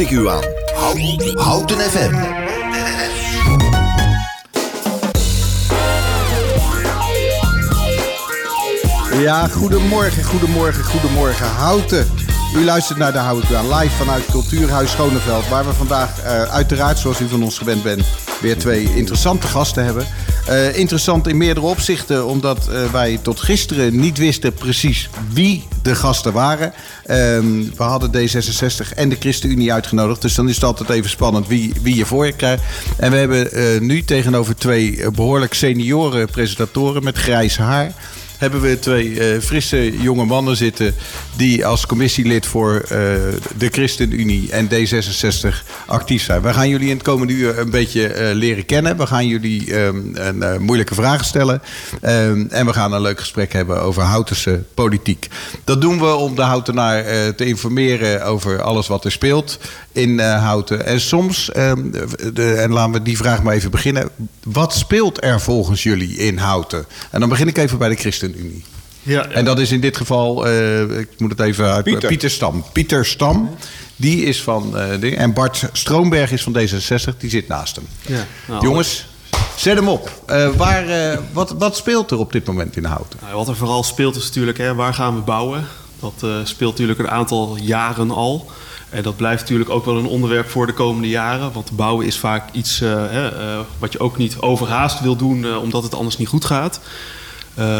ik u aan. Houten FM. Ja, goedemorgen, goedemorgen, goedemorgen. Houten. U luistert naar de Hou ik aan live vanuit Cultuurhuis Schoneveld. Waar we vandaag uh, uiteraard, zoals u van ons gewend bent, weer twee interessante gasten hebben. Uh, interessant in meerdere opzichten, omdat uh, wij tot gisteren niet wisten precies wie de gasten waren. Um, we hadden D66 en de ChristenUnie uitgenodigd. Dus dan is het altijd even spannend wie, wie je voor je krijgt. En we hebben uh, nu tegenover twee behoorlijk senioren presentatoren met grijs haar hebben we twee uh, frisse jonge mannen zitten... die als commissielid voor uh, de ChristenUnie en D66 actief zijn. We gaan jullie in het komende uur een beetje uh, leren kennen. We gaan jullie um, een, moeilijke vragen stellen. Um, en we gaan een leuk gesprek hebben over Houtense politiek. Dat doen we om de Houtenaar te informeren over alles wat er speelt in Houten. En soms, um, de, en laten we die vraag maar even beginnen. Wat speelt er volgens jullie in Houten? En dan begin ik even bij de ChristenUnie. Ja, en dat is in dit geval, uh, ik moet het even uit. Pieter, Pieter Stam. Pieter Stam. Die is van. Uh, en Bart Stroomberg is van D66, die zit naast hem. Ja, nou, Jongens, Zet hem op. Uh, waar, uh, wat, wat speelt er op dit moment in Houten? Nou, wat er vooral speelt is natuurlijk, hè, waar gaan we bouwen? Dat uh, speelt natuurlijk een aantal jaren al. En dat blijft natuurlijk ook wel een onderwerp voor de komende jaren. Want bouwen is vaak iets uh, uh, wat je ook niet overhaast wil doen, uh, omdat het anders niet goed gaat.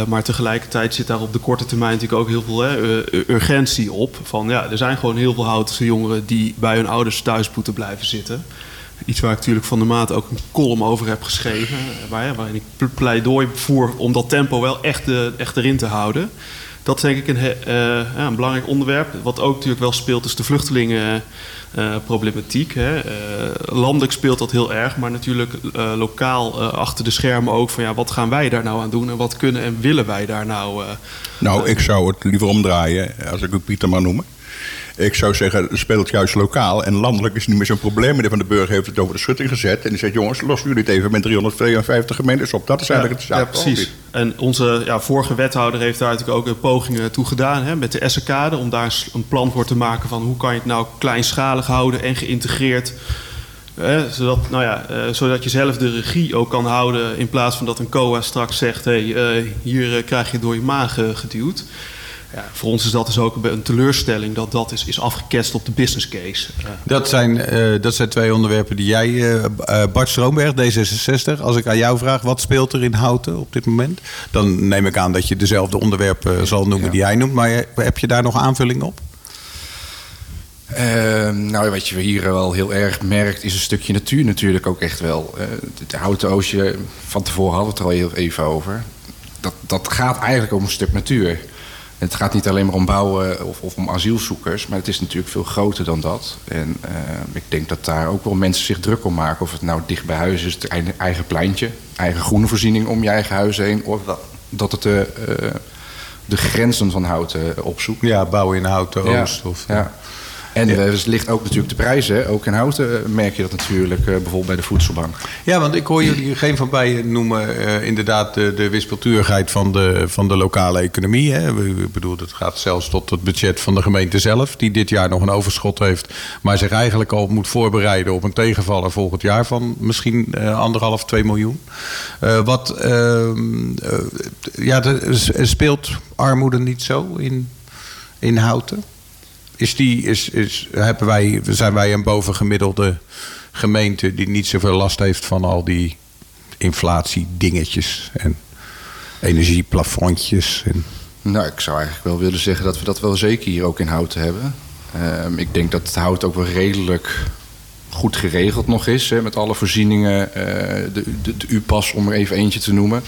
Maar tegelijkertijd zit daar op de korte termijn natuurlijk ook heel veel urgentie op. Van ja, er zijn gewoon heel veel Houtense jongeren die bij hun ouders thuis moeten blijven zitten. Iets waar ik natuurlijk van de maat ook een column over heb geschreven. Waar, waarin ik pleidooi voer om dat tempo wel echt, echt erin te houden dat is denk ik een, uh, ja, een, belangrijk onderwerp. Wat ook natuurlijk wel speelt, is de vluchtelingenproblematiek. Uh, landelijk speelt dat heel erg, maar natuurlijk lokaal achter de schermen ook van ja, wat gaan wij daar nou aan doen en wat kunnen en willen wij daar nou. nou, ik zou het liever omdraaien, als ik u Pieter maar noemen. Ik zou zeggen, het speelt juist lokaal. En landelijk is het niet meer zo'n probleem. Meneer Van den Burg heeft het over de schutting gezet. En die zegt, jongens, lossen jullie het even met 352 gemeentes op. Dat is eigenlijk ja, het zaak. Ja, precies. En onze ja, vorige wethouder heeft daar natuurlijk ook een pogingen toe gedaan. Hè, met de Essekade. Om daar een plan voor te maken van hoe kan je het nou kleinschalig houden en geïntegreerd. zodat, nou ja, uh, zodat je zelf de regie ook kan houden. In plaats van dat een COA straks zegt: hé, hey, uh, hier uh, krijg je door je maag geduwd ja, voor ons is dat dus ook een teleurstelling dat dat is, is afgeketst op de business case. Dat, zijn, uh, dat zijn twee onderwerpen die jij, uh, Bart Stroomberg, D66, als ik aan jou vraag wat speelt er in Houten op dit moment, dan neem ik aan dat je dezelfde onderwerpen zal noemen ja. die jij noemt. Maar heb je daar nog aanvulling op? Uh, nou, wat je hier wel heel erg merkt, is een stukje natuur natuurlijk ook echt wel. Uh, het houten oosje, van tevoren hadden we het er al heel even over. Dat, dat gaat eigenlijk om een stuk natuur. Het gaat niet alleen maar om bouwen of, of, om asielzoekers, maar het is natuurlijk veel groter dan dat. En uh, ik denk dat daar ook wel mensen zich druk om maken. Of het nou dicht bij huis is, het eigen pleintje, eigen groene voorziening om je eigen huis heen. Of dat, het de, uh, de grenzen van houten opzoekt. Ja, bouwen in houten oost. Ja, of, ja. En ja. er ligt ook natuurlijk de prijzen. Ook in houten eh, merk je dat natuurlijk, uh, bijvoorbeeld bij de voedselbank. Ja, want ik hoor jullie geen van beiden noemen uh, inderdaad de, de wispelturigheid van de, van de lokale economie. Hè. Ik bedoel, het gaat zelfs tot het budget van de gemeente zelf, die dit jaar nog een overschot heeft, maar zich eigenlijk al moet voorbereiden op een tegenvaller volgend jaar van misschien uh, anderhalf, twee miljoen. wat ehm, ja, speelt armoede niet zo in, in houten? Is die, is, is, hebben wij, zijn wij een bovengemiddelde gemeente die niet zoveel last heeft van al die inflatiedingetjes en energieplafondjes. En... Nou, ik zou eigenlijk wel willen zeggen dat we dat wel zeker hier ook in Houten hebben. Um, ik denk dat het hout ook wel redelijk goed geregeld nog is. Hè, met alle voorzieningen, uh, de, de, de U-pas om er even eentje te noemen.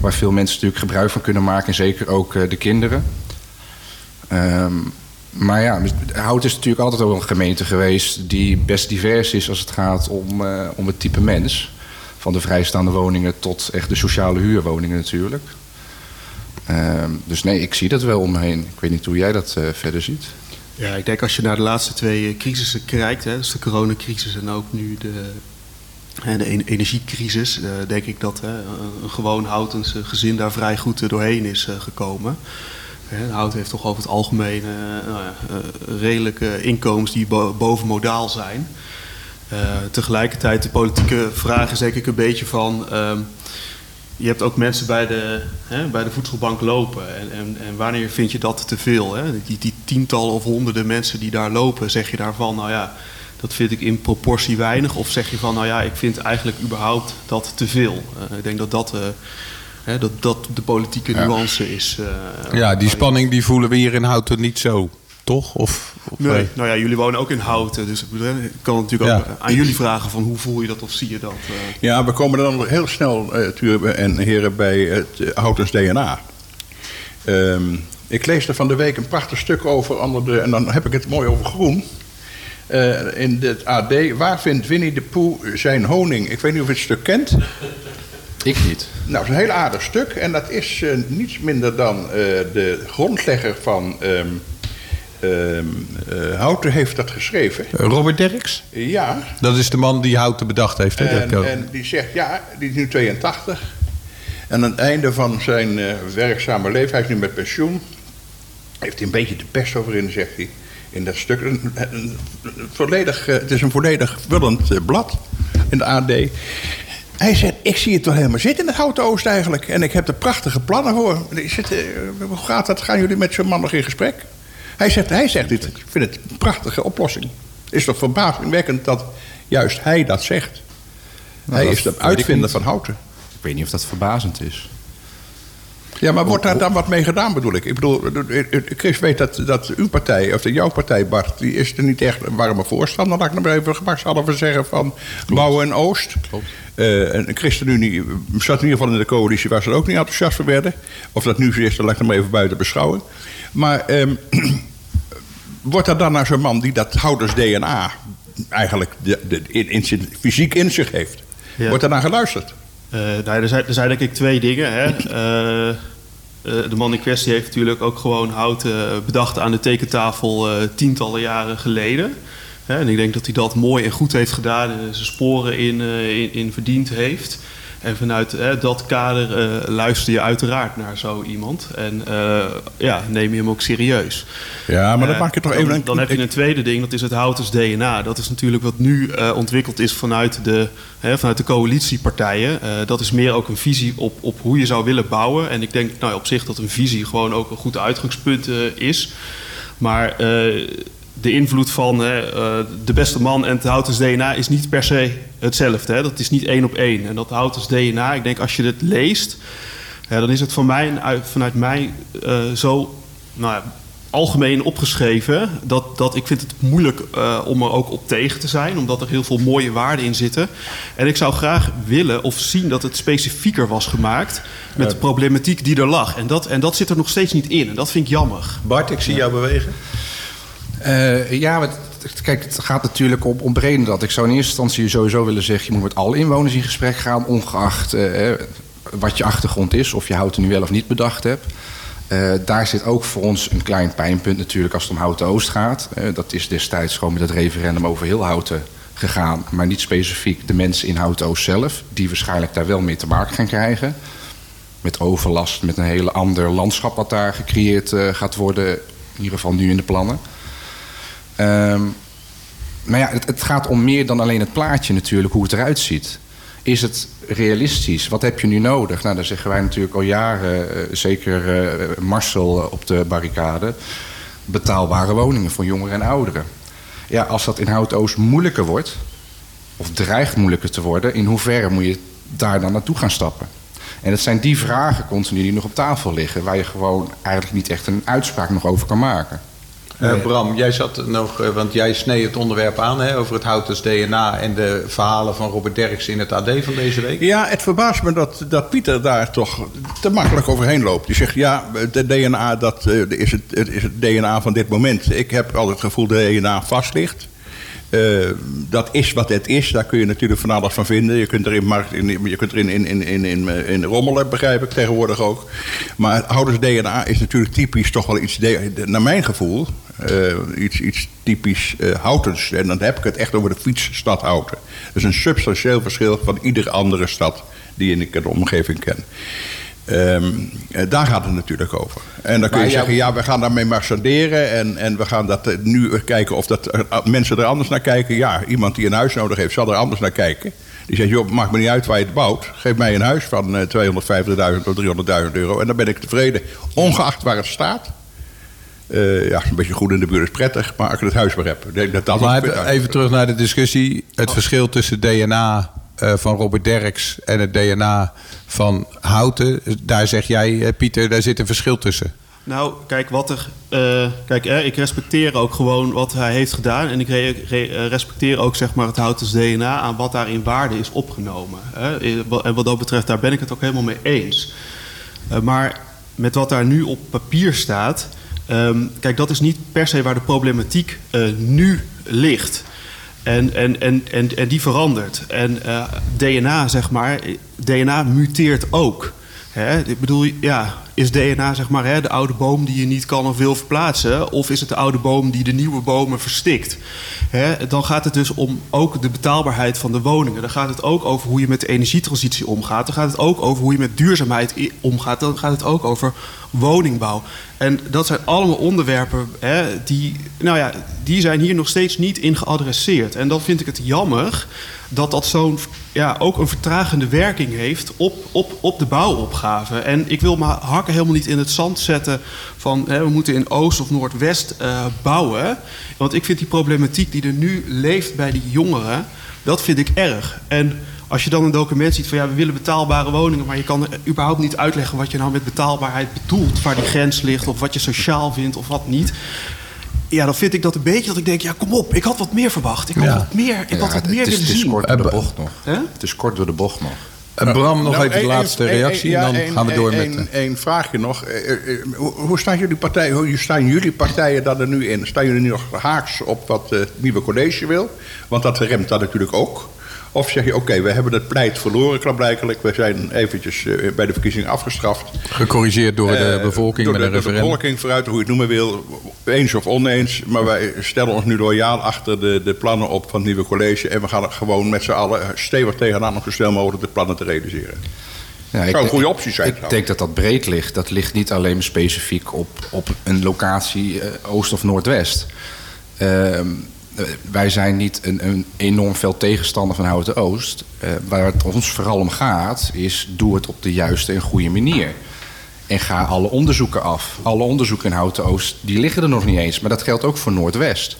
Waar veel mensen natuurlijk gebruik van kunnen maken. En zeker ook uh, de kinderen. Um, maar ja, Hout is natuurlijk altijd ook een gemeente geweest die best divers is als het gaat om, uh, om het type mens. Van de vrijstaande woningen tot echt de sociale huurwoningen natuurlijk. Uh, dus nee, ik zie dat wel om me heen. Ik weet niet hoe jij dat uh, verder ziet. Ja, ik denk als je naar de laatste twee crisissen kijkt, hè, dus de coronacrisis en ook nu de, de energiecrisis, denk ik dat hè, een gewoon Houtense gezin daar vrij goed doorheen is gekomen Hè, Houten heeft toch over het algemeen eh, nou eh, redelijke inkomens die bo- boven modaal zijn. Eh, tegelijkertijd de politieke vraag is denk ik een beetje van... ehm, je hebt ook mensen bij de, hè, bij de voedselbank lopen. En, en, en wanneer vind je dat te veel? Die, die tientallen of honderden mensen die daar lopen, zeg je daarvan, nou ja, dat vind ik in proportie weinig. Of zeg je van, nou ja, ik vind eigenlijk überhaupt dat te veel. Ik denk dat dat, hè, dat, dat de politieke nuance is. eh, Ja, die spanning die voelen we hier in Houten niet zo, toch? Of, of Nee, nee? nou ja, jullie wonen ook in Houten. Dus ik kan natuurlijk ook Ja. aan jullie vragen van hoe voel je dat of zie je dat? eh? Ja, we komen dan heel snel, eh turen en heren, bij het eh, Houtens DNA. Ehm, ik lees er van de week een prachtig stuk over, onder de, en dan heb ik het mooi over groen. Eh, in het AD, waar vindt Winnie de Pooh zijn honing? Ik weet niet of je het stuk kent. Ik niet. Nou, het is een heel aardig stuk. En dat is eh, niets minder dan eh, de grondlegger van ehm ehm, eh, Houten heeft dat geschreven. Robert Derks? Ja, Dat is de man die Houten bedacht heeft, hè? en, en die zegt, ja, die is nu 82. En aan het einde van zijn eh, werkzame leven, hij is nu met pensioen... heeft hij een beetje de pest over in, zegt hij. In dat stuk. Een, een- een volledig, het is een volledig vullend blad in de AD. Hij zegt, ik zie het wel helemaal zitten in het Houten Oost eigenlijk. En ik heb er prachtige plannen voor. Ik zit, eh, hoe gaat dat? Gaan jullie met zo'n man nog in gesprek? Hij zegt, hij zegt dit, ik vind het een prachtige oplossing. Is toch verbazingwekkend dat juist hij dat zegt. hij dat is de uitvinder van Houten. Ik weet niet of dat verbazend is. Ja, maar wordt daar dan wat mee gedaan bedoel ik? Ik bedoel, Chris weet dat, dat uw partij, of de jouw partij Bart... die is er niet echt een warme voorstander. Laat ik nog maar even gemakshalve zeggen van Bouwen en Oost. Klopt. En de ChristenUnie zat in ieder geval in de coalitie... waar ze er ook niet enthousiast voor werden. Of dat nu zo is, dat laat ik nog maar even buiten beschouwen. Maar ehm, wordt er dan naar zo'n man die dat houders DNA... eigenlijk de, de, in, in zijn fysiek in zich heeft... Ja. wordt er naar geluisterd? Eh, nou, er, zijn, er zijn denk ik twee dingen. Hè. Eh, eh, de man in kwestie heeft natuurlijk ook gewoon houten bedacht aan de tekentafel tientallen jaren geleden. Hè, en ik denk dat hij dat mooi en goed heeft gedaan en zijn sporen in, in, in verdiend heeft. En vanuit hè, dat kader eh, luister je uiteraard naar zo iemand. En eh, ja, neem je hem ook serieus. Ja, maar dan Eh, maak je toch dan, even... Dan heb je een tweede ding, dat is het Houters DNA. Dat is natuurlijk wat nu eh, ontwikkeld is vanuit de, hè, vanuit de coalitiepartijen. Eh, dat is meer ook een visie op, op hoe je zou willen bouwen. En ik denk nou, op zich dat een visie gewoon ook een goed uitgangspunt eh, is. Maar eh, de invloed van hè, eh, de beste man en het Houters DNA is niet per se hetzelfde. Hè? Dat is niet één op één. En dat Houters DNA, ik denk als je het leest, ja, dan is het van mij, uit- vanuit mij eh, zo nou ja, algemeen opgeschreven. Dat, dat ik vind het moeilijk eh, om er ook op tegen te zijn. Omdat er heel veel mooie waarden in zitten. En ik zou graag willen of zien dat het specifieker was gemaakt. Met de problematiek die er lag. En dat, en dat zit er nog steeds niet in. En dat vind ik jammer. Bart, ik zie jou bewegen. Eh, ja, kijk, het gaat natuurlijk om, om dat. Ik zou in eerste instantie sowieso willen zeggen... je moet met alle inwoners in gesprek gaan... ongeacht eh, wat je achtergrond is... of je houten nu wel of niet bedacht hebt. Eh, daar zit ook voor ons een klein pijnpunt natuurlijk als het om Houten Oost gaat. Dat is destijds gewoon met het referendum over heel Houten gegaan... maar niet specifiek de mensen in Houten Oost zelf... die waarschijnlijk daar wel mee te maken gaan krijgen met overlast, met een hele ander landschap wat daar gecreëerd gaat worden. In ieder geval nu in de plannen. Ehm maar ja, het, het gaat om meer dan alleen het plaatje natuurlijk, hoe het eruit ziet. Is het realistisch? Wat heb je nu nodig? Nou, daar zeggen wij natuurlijk al jaren, eh, zeker eh, Marcel eh, op de barricade... betaalbare woningen voor jongeren en ouderen. Ja, als dat in Hout-Oost moeilijker wordt, of dreigt moeilijker te worden... in hoeverre moet je daar dan naartoe gaan stappen? En het zijn die vragen continu die nog op tafel liggen... waar je gewoon eigenlijk niet echt een uitspraak nog over kan maken. Eh, Bram, jij zat nog, eh, want jij sneed het onderwerp aan hè, over het Houters DNA en de verhalen van Robert Derks in het AD van deze week. Ja, het verbaast me dat, dat Pieter daar toch te makkelijk overheen loopt. Die zegt, ja, het DNA dat, eh, is, het, het is het DNA van dit moment. Ik heb altijd het gevoel dat DNA vast ligt. Eh, dat is wat het is. Daar kun je natuurlijk van alles van vinden. Je kunt er in, markt, in, je kunt er in, in, in, in, in, in rommelen, begrijp ik tegenwoordig ook. Maar houders DNA is natuurlijk typisch toch wel iets, naar mijn gevoel, eh, iets, iets typisch eh, Houtens. En dan heb ik het echt over de fietsstad Houten. Dat is een substantieel verschil van iedere andere stad die ik in de omgeving ken. Ehm, eh, daar gaat het natuurlijk over. En dan kun je Maar zeggen, ja, we gaan daarmee marchanderen... en, en we gaan dat eh, nu kijken of dat, eh, mensen er anders naar kijken. Ja, iemand die een huis nodig heeft, zal er anders naar kijken. Die zegt, joh, maakt me niet uit waar je het bouwt. Geef mij een huis van eh, 250.000 of 300.000 euro... en dan ben ik tevreden, ongeacht waar het staat. Eh, ja, een beetje goed in de buurt is prettig, maar als ik het huis maar heb. Dat dat Maar even- even terug naar de discussie. Het verschil tussen DNA eh, van Robert Derks en het DNA van Houten. Daar zeg jij, eh, Pieter, daar zit een verschil tussen. Nou, kijk, wat er. eh, kijk, hè, ik respecteer ook gewoon wat hij heeft gedaan. En ik re- re- respecteer ook zeg maar, het Houtens DNA aan wat daar in waarde is opgenomen. Hè. En wat dat betreft, daar ben ik het ook helemaal mee eens. Maar met wat daar nu op papier staat. ehm, kijk, dat is niet per se waar de problematiek nu ligt. En, en, en, en, en die verandert. En eh, DNA, zeg maar, DNA muteert ook. Hè? Ik bedoel, ja, is DNA zeg maar hè, de oude boom die je niet kan of wil verplaatsen? Of is het de oude boom die de nieuwe bomen verstikt? Hè? Dan gaat het dus om ook de betaalbaarheid van de woningen. Dan gaat het ook over hoe je met de energietransitie omgaat. Dan gaat het ook over hoe je met duurzaamheid omgaat. Dan gaat het ook over woningbouw. En dat zijn allemaal onderwerpen hè, die, nou ja, die zijn hier nog steeds niet in geadresseerd. En dan vind ik het jammer dat dat zo'n ja, ook een vertragende werking heeft op, op, op de bouwopgave. En ik wil mijn hakken helemaal niet in het zand zetten van hè, we moeten in Oost of Noordwest eh, bouwen. Want ik vind die problematiek die er nu leeft bij die jongeren, dat vind ik erg. En als je dan een document ziet van ja, we willen betaalbare woningen, maar je kan überhaupt niet uitleggen wat je nou met betaalbaarheid bedoelt, waar die grens ligt, of wat je sociaal vindt of wat niet. Ja, dan vind ik dat een beetje dat ik denk, ja, kom op, ik had wat meer verwacht. Ik had Ja. wat meer, ik Ja, had wat het, meer is, willen het is zien. kort door de Eh, bocht nog. Hè? Het is kort door de bocht nog. Eh, Bram, nog Nou, even de laatste reactie en dan gaan we door met... één- één vraagje nog. Eh, Hoe, hoe staan jullie partijen, hoe staan jullie partijen dan er nu in? Staan jullie nu nog haaks op wat eh, het nieuwe college wil? Want dat remt dat natuurlijk ook. Of zeg je, oké, we hebben het pleit verloren klaarblijkelijk. We zijn eventjes eh, bij de verkiezingen afgestraft. Gecorrigeerd door de Eh, bevolking door met de, een door de referendum. bevolking vooruit, hoe je het noemen wil. Eens of oneens. Maar wij stellen ons nu loyaal achter de, de plannen op van het nieuwe college. En we gaan er gewoon met z'n allen stevig tegenaan om zo snel mogelijk de plannen te realiseren. Ja, ik Zou een denk- goede optie zijn Ik denk dat dat breed ligt. Dat ligt niet alleen specifiek op, op een locatie eh, oost of noordwest. Ehm, eh, wij zijn niet een, een enorm veel tegenstander van Houten Oost. Eh, waar het ons vooral om gaat, is doe het op de juiste en goede manier. En ga alle onderzoeken af. Alle onderzoeken in Houten Oost, die liggen er nog niet eens. Maar dat geldt ook voor Noordwest.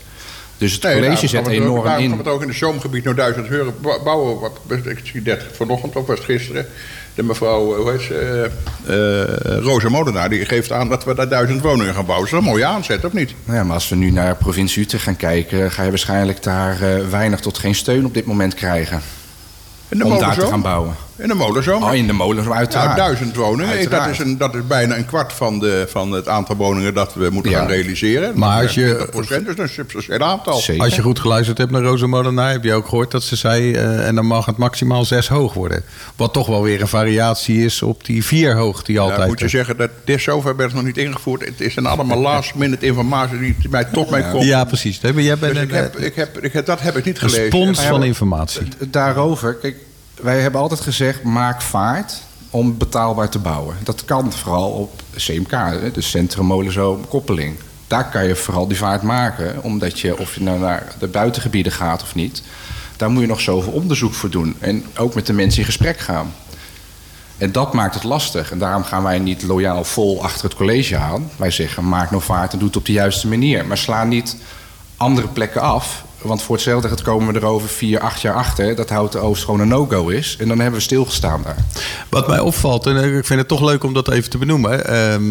Dus het Nee, college zet ook- enorm in. gaan we het ook in het zoomgebied naar duizend euro bou- bouwen. Wat- Ik zie net vanochtend of was gisteren. De mevrouw, eh, hoe heet ze, eh, eh, Rosa Molenaar, die geeft aan dat we daar duizend woningen gaan bouwen. Dat is een mooie aanzet, of niet? Nou ja, maar als we nu naar provincie Utrecht gaan kijken, ga je waarschijnlijk daar weinig tot geen steun op dit moment krijgen. Om daar te gaan bouwen. In de molenzoom? Oh, in de molen, Ja, uiteraard. duizend woningen. Dat is, een, dat is bijna een kwart van, de, van het aantal woningen dat we moeten Ja. gaan realiseren. Maar als je- 20% is een substantieel aantal. Zeker. Als je goed geluisterd hebt naar Rosa Molenaar, heb je ook gehoord dat ze zei... eh, en dan mag het maximaal zes hoog worden. Wat toch wel weer een variatie is op die vier hoog die Ja, altijd... moet je zeggen, dat dit zover werd het nog niet ingevoerd. Het is een allemaal last minute informatie die mij tot mij komt. ja, precies. Nee, maar jij bent Dus een, ik heb, eh, ik heb, ik heb, dat heb ik niet een gelezen. spons ja, van informatie. Daarover, kijk, wij hebben altijd gezegd: maak vaart om betaalbaar te bouwen. Dat kan vooral op CMK, de Centrum Koppeling. Daar kan je vooral die vaart maken, omdat je, of je nou naar de buitengebieden gaat of niet, daar moet je nog zoveel onderzoek voor doen. En ook met de mensen in gesprek gaan. En dat maakt het lastig. En daarom gaan wij niet loyaal vol achter het college aan. Wij zeggen, maak nou vaart en doe het op de juiste manier. Maar sla niet andere plekken af. Want voor hetzelfde geld komen we er over vier, acht jaar achter... dat Houten Oost gewoon een no-go is. En dan hebben we stilgestaan daar. Wat mij opvalt, en ik vind het toch leuk om dat even te benoemen. ehm,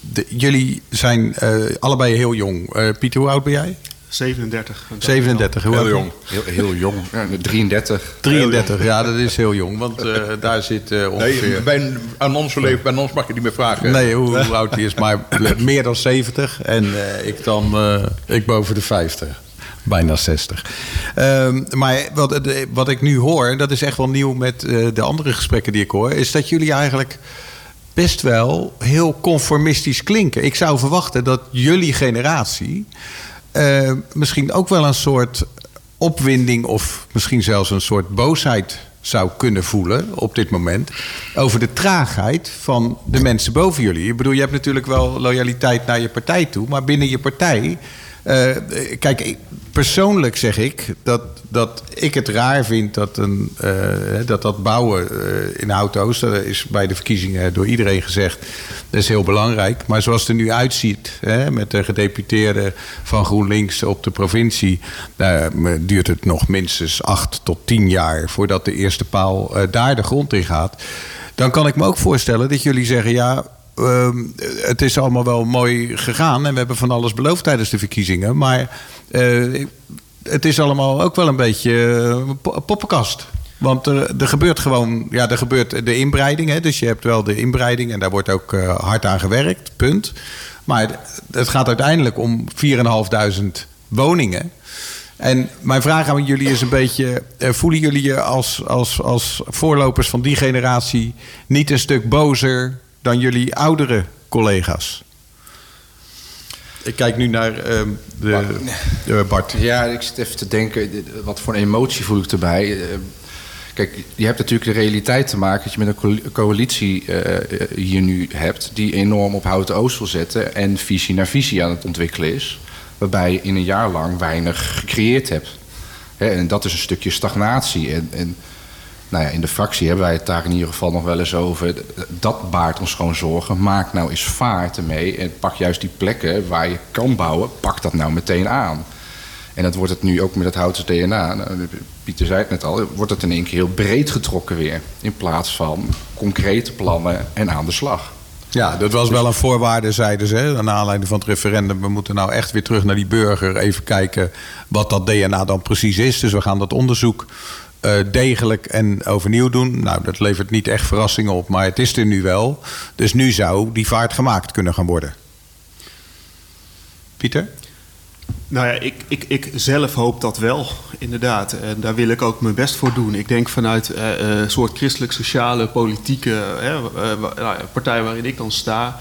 de- jullie zijn eh, allebei heel jong. Eh, Pieter, hoe oud ben jij? 37. 37. Hoe Heel jong. Heel, heel jong, ja, 33. 33, ja, dat is heel jong. Want eh, daar zit eh, Nee, ongeveer... bij, aan ons leven, bij ons mag je niet meer vragen. Nee, hoe, hoe oud hij is, maar meer dan 70. En eh, ik dan, eh, ik boven de 50. Bijna 60. Ehm, maar wat, de- wat ik nu hoor, dat is echt wel nieuw met eh, de andere gesprekken die ik hoor, is dat jullie eigenlijk best wel heel conformistisch klinken. Ik zou verwachten dat jullie generatie eh, misschien ook wel een soort opwinding of misschien zelfs een soort boosheid zou kunnen voelen op dit moment. Over de traagheid van de mensen boven jullie. Ik bedoel, je hebt natuurlijk wel loyaliteit naar je partij toe. Maar binnen je partij. Eh, kijk, persoonlijk zeg ik dat, dat ik het raar vind dat een, eh, dat, dat bouwen eh, in Hout-Oost, dat is bij de verkiezingen door iedereen gezegd, dat is heel belangrijk. Maar zoals het er nu uitziet, hè, met de gedeputeerden van GroenLinks op de provincie, daar duurt het nog minstens acht tot tien jaar voordat de eerste paal daar de grond in gaat. Dan kan ik me ook voorstellen dat jullie zeggen, ja, Ehm, het is allemaal wel mooi gegaan en we hebben van alles beloofd tijdens de verkiezingen. Maar eh, het is allemaal ook wel een beetje eh, po- poppenkast. Want er, er gebeurt gewoon, ja, er gebeurt de inbreiding. Hè, dus je hebt wel de inbreiding en daar wordt ook eh, hard aan gewerkt, punt. Maar het, het gaat uiteindelijk om 4.500 woningen. En mijn vraag aan jullie is een beetje: voelen jullie je als, als, als voorlopers van die generatie niet een stuk bozer dan jullie oudere collega's? Ik kijk nu naar ehm, de, de Bart. Ja, ik zit even te denken, wat voor een emotie voel ik erbij. Eh, Kijk, je hebt natuurlijk de realiteit te maken dat je met een coali- coalitie eh, hier nu hebt... die enorm op houten oost wil zetten en visie naar visie aan het ontwikkelen is. Waarbij je in een jaar lang weinig gecreëerd hebt. Hè, en dat is een stukje stagnatie. En, en nou ja, in de fractie hebben wij het daar in ieder geval nog wel eens over. Dat baart ons gewoon zorgen. Maak nou eens vaart ermee en pak juist die plekken waar je kan bouwen, pak dat nou meteen aan. En dat wordt het nu ook met het houten DNA. Nou, Pieter zei het net al, wordt het in één keer heel breed getrokken weer. In plaats van concrete plannen en aan de slag. Ja, dat was wel een voorwaarde, zeiden ze. Naar aanleiding van het referendum. We moeten nou echt weer terug naar die burger. Even kijken wat dat DNA dan precies is. Dus we gaan dat onderzoek eh, degelijk en overnieuw doen. Nou, dat levert niet echt verrassingen op. Maar het is er nu wel. Dus nu zou die vaart gemaakt kunnen gaan worden. Pieter? Nou ja, ik, ik, ik zelf hoop dat wel, inderdaad. En daar wil ik ook mijn best voor doen. Ik denk vanuit eh, eh, een soort christelijk-sociale politieke wa- nou partij waarin ik dan sta...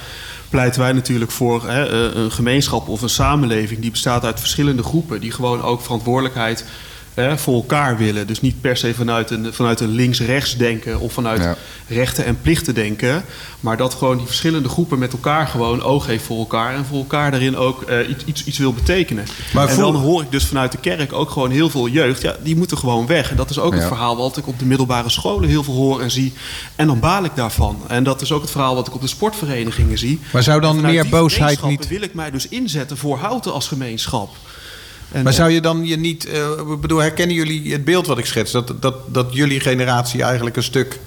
pleiten wij natuurlijk voor hè, een gemeenschap of een samenleving... die bestaat uit verschillende groepen... die gewoon ook verantwoordelijkheid voor elkaar willen. Dus niet per se vanuit een, vanuit een links-rechts denken... of vanuit Ja. rechten en plichten denken. Maar dat gewoon die verschillende groepen met elkaar gewoon oog heeft voor elkaar. En voor elkaar daarin ook eh, iets, iets, iets wil betekenen. Maar en dan hoor ik dus vanuit de kerk ook gewoon heel veel jeugd. Ja, die moeten gewoon weg. En dat is ook Ja. het verhaal wat ik op de middelbare scholen heel veel hoor en zie. En dan baal ik daarvan. En dat is ook het verhaal wat ik op de sportverenigingen zie. Maar zou dan meer boosheid niet- wil ik mij dus inzetten voor Houten als gemeenschap. En, Maar eh, zou je dan je niet... ik bedoel, herkennen jullie het beeld wat ik schets? Dat, dat, dat jullie generatie eigenlijk een stuk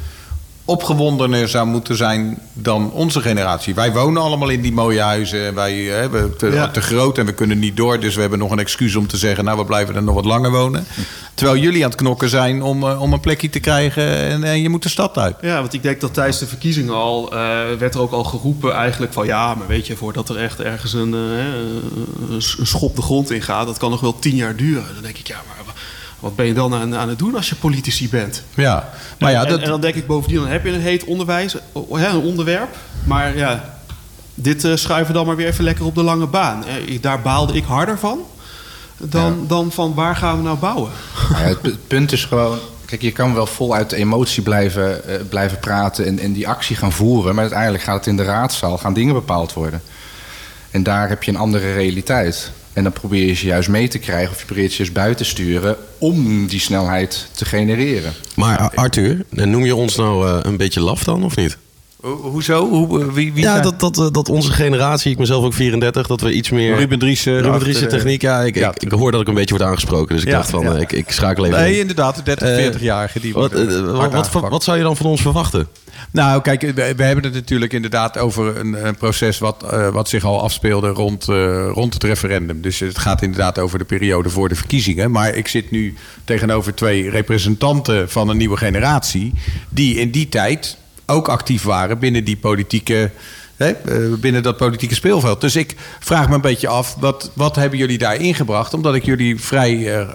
opgewondener zou moeten zijn dan onze generatie. Wij wonen allemaal in die mooie huizen. en Wij hebben te, Ja. te groot en we kunnen niet door. Dus we hebben nog een excuus om te zeggen... nou, we blijven er nog wat langer wonen. Terwijl jullie aan het knokken zijn om, eh, om een plekje te krijgen... En, en je moet de stad uit. Ja, want ik denk dat tijdens de verkiezingen al eh, werd er ook al geroepen eigenlijk van ja, maar weet je, voordat er echt ergens een, eh, een schop de grond in gaat, dat kan nog wel tien jaar duren. Dan denk ik, ja, maar wat ben je dan aan, aan het doen als je politici bent? Ja, maar ja, en, dat, en dan denk ik bovendien, dan heb je een heet onderwijs, oh, hè, een onderwerp, maar ja, dit eh, schuiven dan maar weer even lekker op de lange baan. Eh, daar baalde ik harder van dan, dan van waar gaan we nou bouwen? Ja, het, pu- het punt is gewoon. Kijk, je kan wel voluit de emotie blijven, eh, blijven praten en, en die actie gaan voeren. Maar uiteindelijk gaat het in de raadzaal, gaan dingen bepaald worden. En daar heb je een andere realiteit. En dan probeer je ze juist mee te krijgen of je probeert ze juist buiten te sturen om die snelheid te genereren. Maar A- Arthur, noem je ons nou eh, een beetje laf dan, of niet? Ho- hoezo? Hoe, eh, wie, wie ja, zijn- dat, dat, eh, dat onze generatie, ik mezelf ook 34, dat we iets meer... Ruben Driessen. Ruben Driessen de- techniek, ja ik, Ja, ik, ik hoor dat ik een beetje word aangesproken. Dus ik Ja, dacht van, ja. eh, ik, ik schakel even Nee, in. inderdaad, de 30, Eh, 40-jarigen die Wat, worden eh, hard wat, wat, zou je dan van ons verwachten? Nou, kijk, we, we hebben het natuurlijk inderdaad over een, een proces wat, eh, wat zich al afspeelde rond, eh, rond het referendum. Dus het gaat inderdaad over de periode voor de verkiezingen. Maar ik zit nu tegenover twee representanten van een nieuwe generatie. die in die tijd ook actief waren binnen die politieke Hè, eh, binnen dat politieke speelveld. Dus ik vraag me een beetje af, wat, wat hebben jullie daar ingebracht? Omdat ik jullie vrij eh,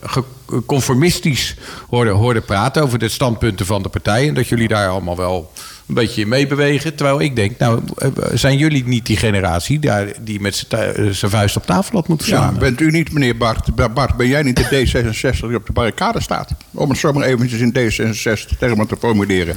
conformistisch hoorde, hoorde praten over de standpunten van de partij. En dat jullie daar allemaal wel een beetje in meebewegen. Terwijl ik denk, nou, eh, zijn jullie niet die generatie daar, die met zijn vuist op tafel had moeten Ja, slaan? bent u niet, meneer Bart? Ba- Bart, ben jij niet de D66 die op de barricade staat? Om het zomaar eventjes in D66 termen te formuleren.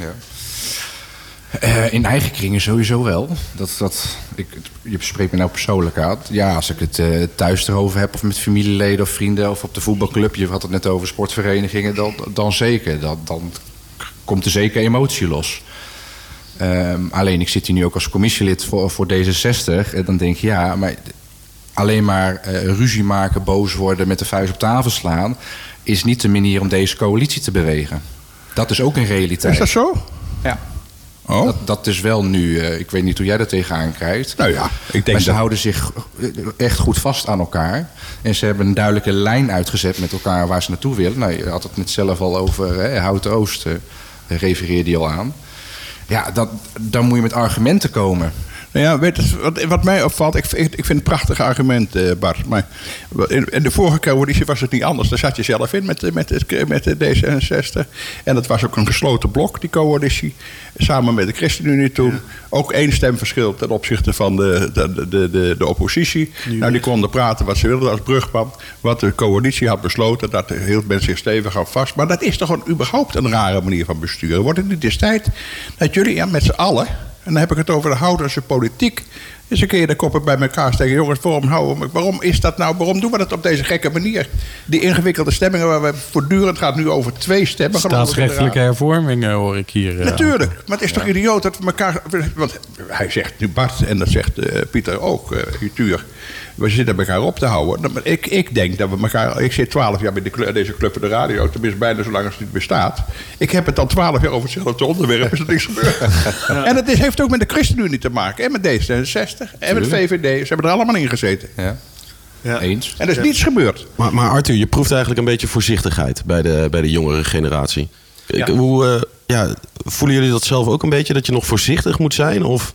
Eh, in eigen kringen sowieso wel. Dat, dat, ik, je spreekt me nou persoonlijk uit. Ja, als ik het eh, thuis erover heb, of met familieleden of vrienden, of op de voetbalclub, je had het net over sportverenigingen, dan, dan zeker. Dan, dan komt er zeker emotie los. Ehm, alleen, ik zit hier nu ook als commissielid voor, voor D66. En dan denk je, ja, maar alleen maar eh, ruzie maken, boos worden, met de vuist op tafel slaan, is niet de manier om deze coalitie te bewegen. Dat is ook een realiteit. Is dat zo? Ja. Oh. Dat, dat is wel nu, eh, ik weet niet hoe jij er tegenaan kijkt. Nou ja, ik denk maar ze dat- houden zich eh, echt goed vast aan elkaar. En ze hebben een duidelijke lijn uitgezet met elkaar waar ze naartoe willen. Nou, je had het net zelf al over hè, Houten Oost, eh, refereerde je al aan. Ja, dat, dan moet je met argumenten komen. Ja, weet je, wat, wat mij opvalt, ik, vind- ik vind het een prachtig argument, eh, Bart. Maar in, in de vorige coalitie was het niet anders. Daar zat je zelf in met, de- met, met de D66. En dat was ook een gesloten blok, die coalitie. Samen met de ChristenUnie toen. Ook één stemverschil ten opzichte van de, de, de, de, de oppositie. nou, die konden praten wat ze wilden als brugman. Wat de coalitie had besloten, dat hield men zich stevig aan vast. Maar dat is toch een, überhaupt een rare manier van besturen. Wordt het niet eens tijd dat jullie ja, met z'n allen... En dan heb ik het over de Houderse politiek. Eens een keer de koppen bij elkaar steken. Jongens, waarom, houden we, waarom is dat nou? Waarom doen we dat op deze gekke manier? Die ingewikkelde stemmingen waar we voortdurend gaat nu over twee stemmen. Staatsrechtelijke hervormingen hoor ik hier. eh. Natuurlijk, maar het is toch idioot dat we elkaar. Want hij zegt nu Bart en dat zegt eh, Pieter ook, Tuur. We zitten elkaar op te houden. Nou, maar Ik, ik denk dat we elkaar. Ik zit twaalf jaar bij de, deze club van de radio, tenminste bijna zo lang als het niet bestaat. Ik heb het al twaalf jaar over hetzelfde onderwerp, is er niks gebeurd. En het is, heeft ook met de ChristenUnie te maken, en met D66 en met VVD. Ze hebben er allemaal in gezeten. Ja. Ja. Eens. En er is niets gebeurd. Maar, maar Arthur, je proeft eigenlijk een beetje voorzichtigheid bij de, bij de jongere generatie. Ik- Ja. hoe, eh, ja, voelen jullie dat zelf ook een beetje, dat je nog voorzichtig moet zijn? Of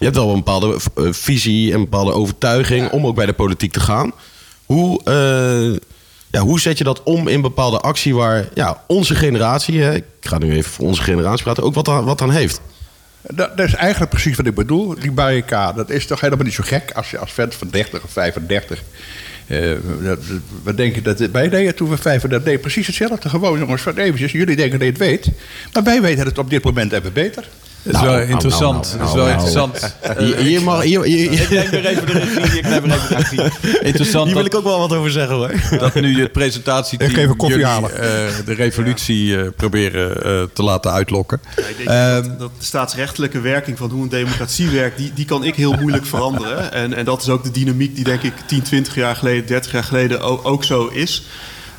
je hebt wel een bepaalde eh, visie en een bepaalde overtuiging om ook bij de politiek te gaan. Hoe, eh, ja, hoe zet je dat om in bepaalde actie waar ja, onze generatie, hè, ik ga nu even voor onze generatie praten, ook wat aan, wat aan heeft? Dat, dat is eigenlijk precies wat ik bedoel. Die barricade, dat is toch helemaal niet zo gek als je als vent van 30 of 35. eh, dat- dat- we denken dat wij deden toen we 35 deden precies hetzelfde. Gewoon jongens, van eventjes, jullie denken dat je het weet. Maar wij weten het op dit moment even beter. Dat is wel interessant. dat is wel interessant. Hier, hier mag, hier, hier- Ik neem weer even de regie. Ik neem weer even de regie. Interessant hier wil dat- ik ook wel wat over zeggen hoor. dat nu het presentatieteam Ik geef een koffie jullie, halen. eh, de revolutie eh, proberen eh, te laten uitlokken. Ja, ik denk Ehm, dat, dat de staatsrechtelijke werking van hoe een democratie werkt, die, die kan ik heel moeilijk veranderen. En, en dat is ook de dynamiek die denk ik 10, 20 jaar geleden, 30 jaar geleden ook, ook zo is.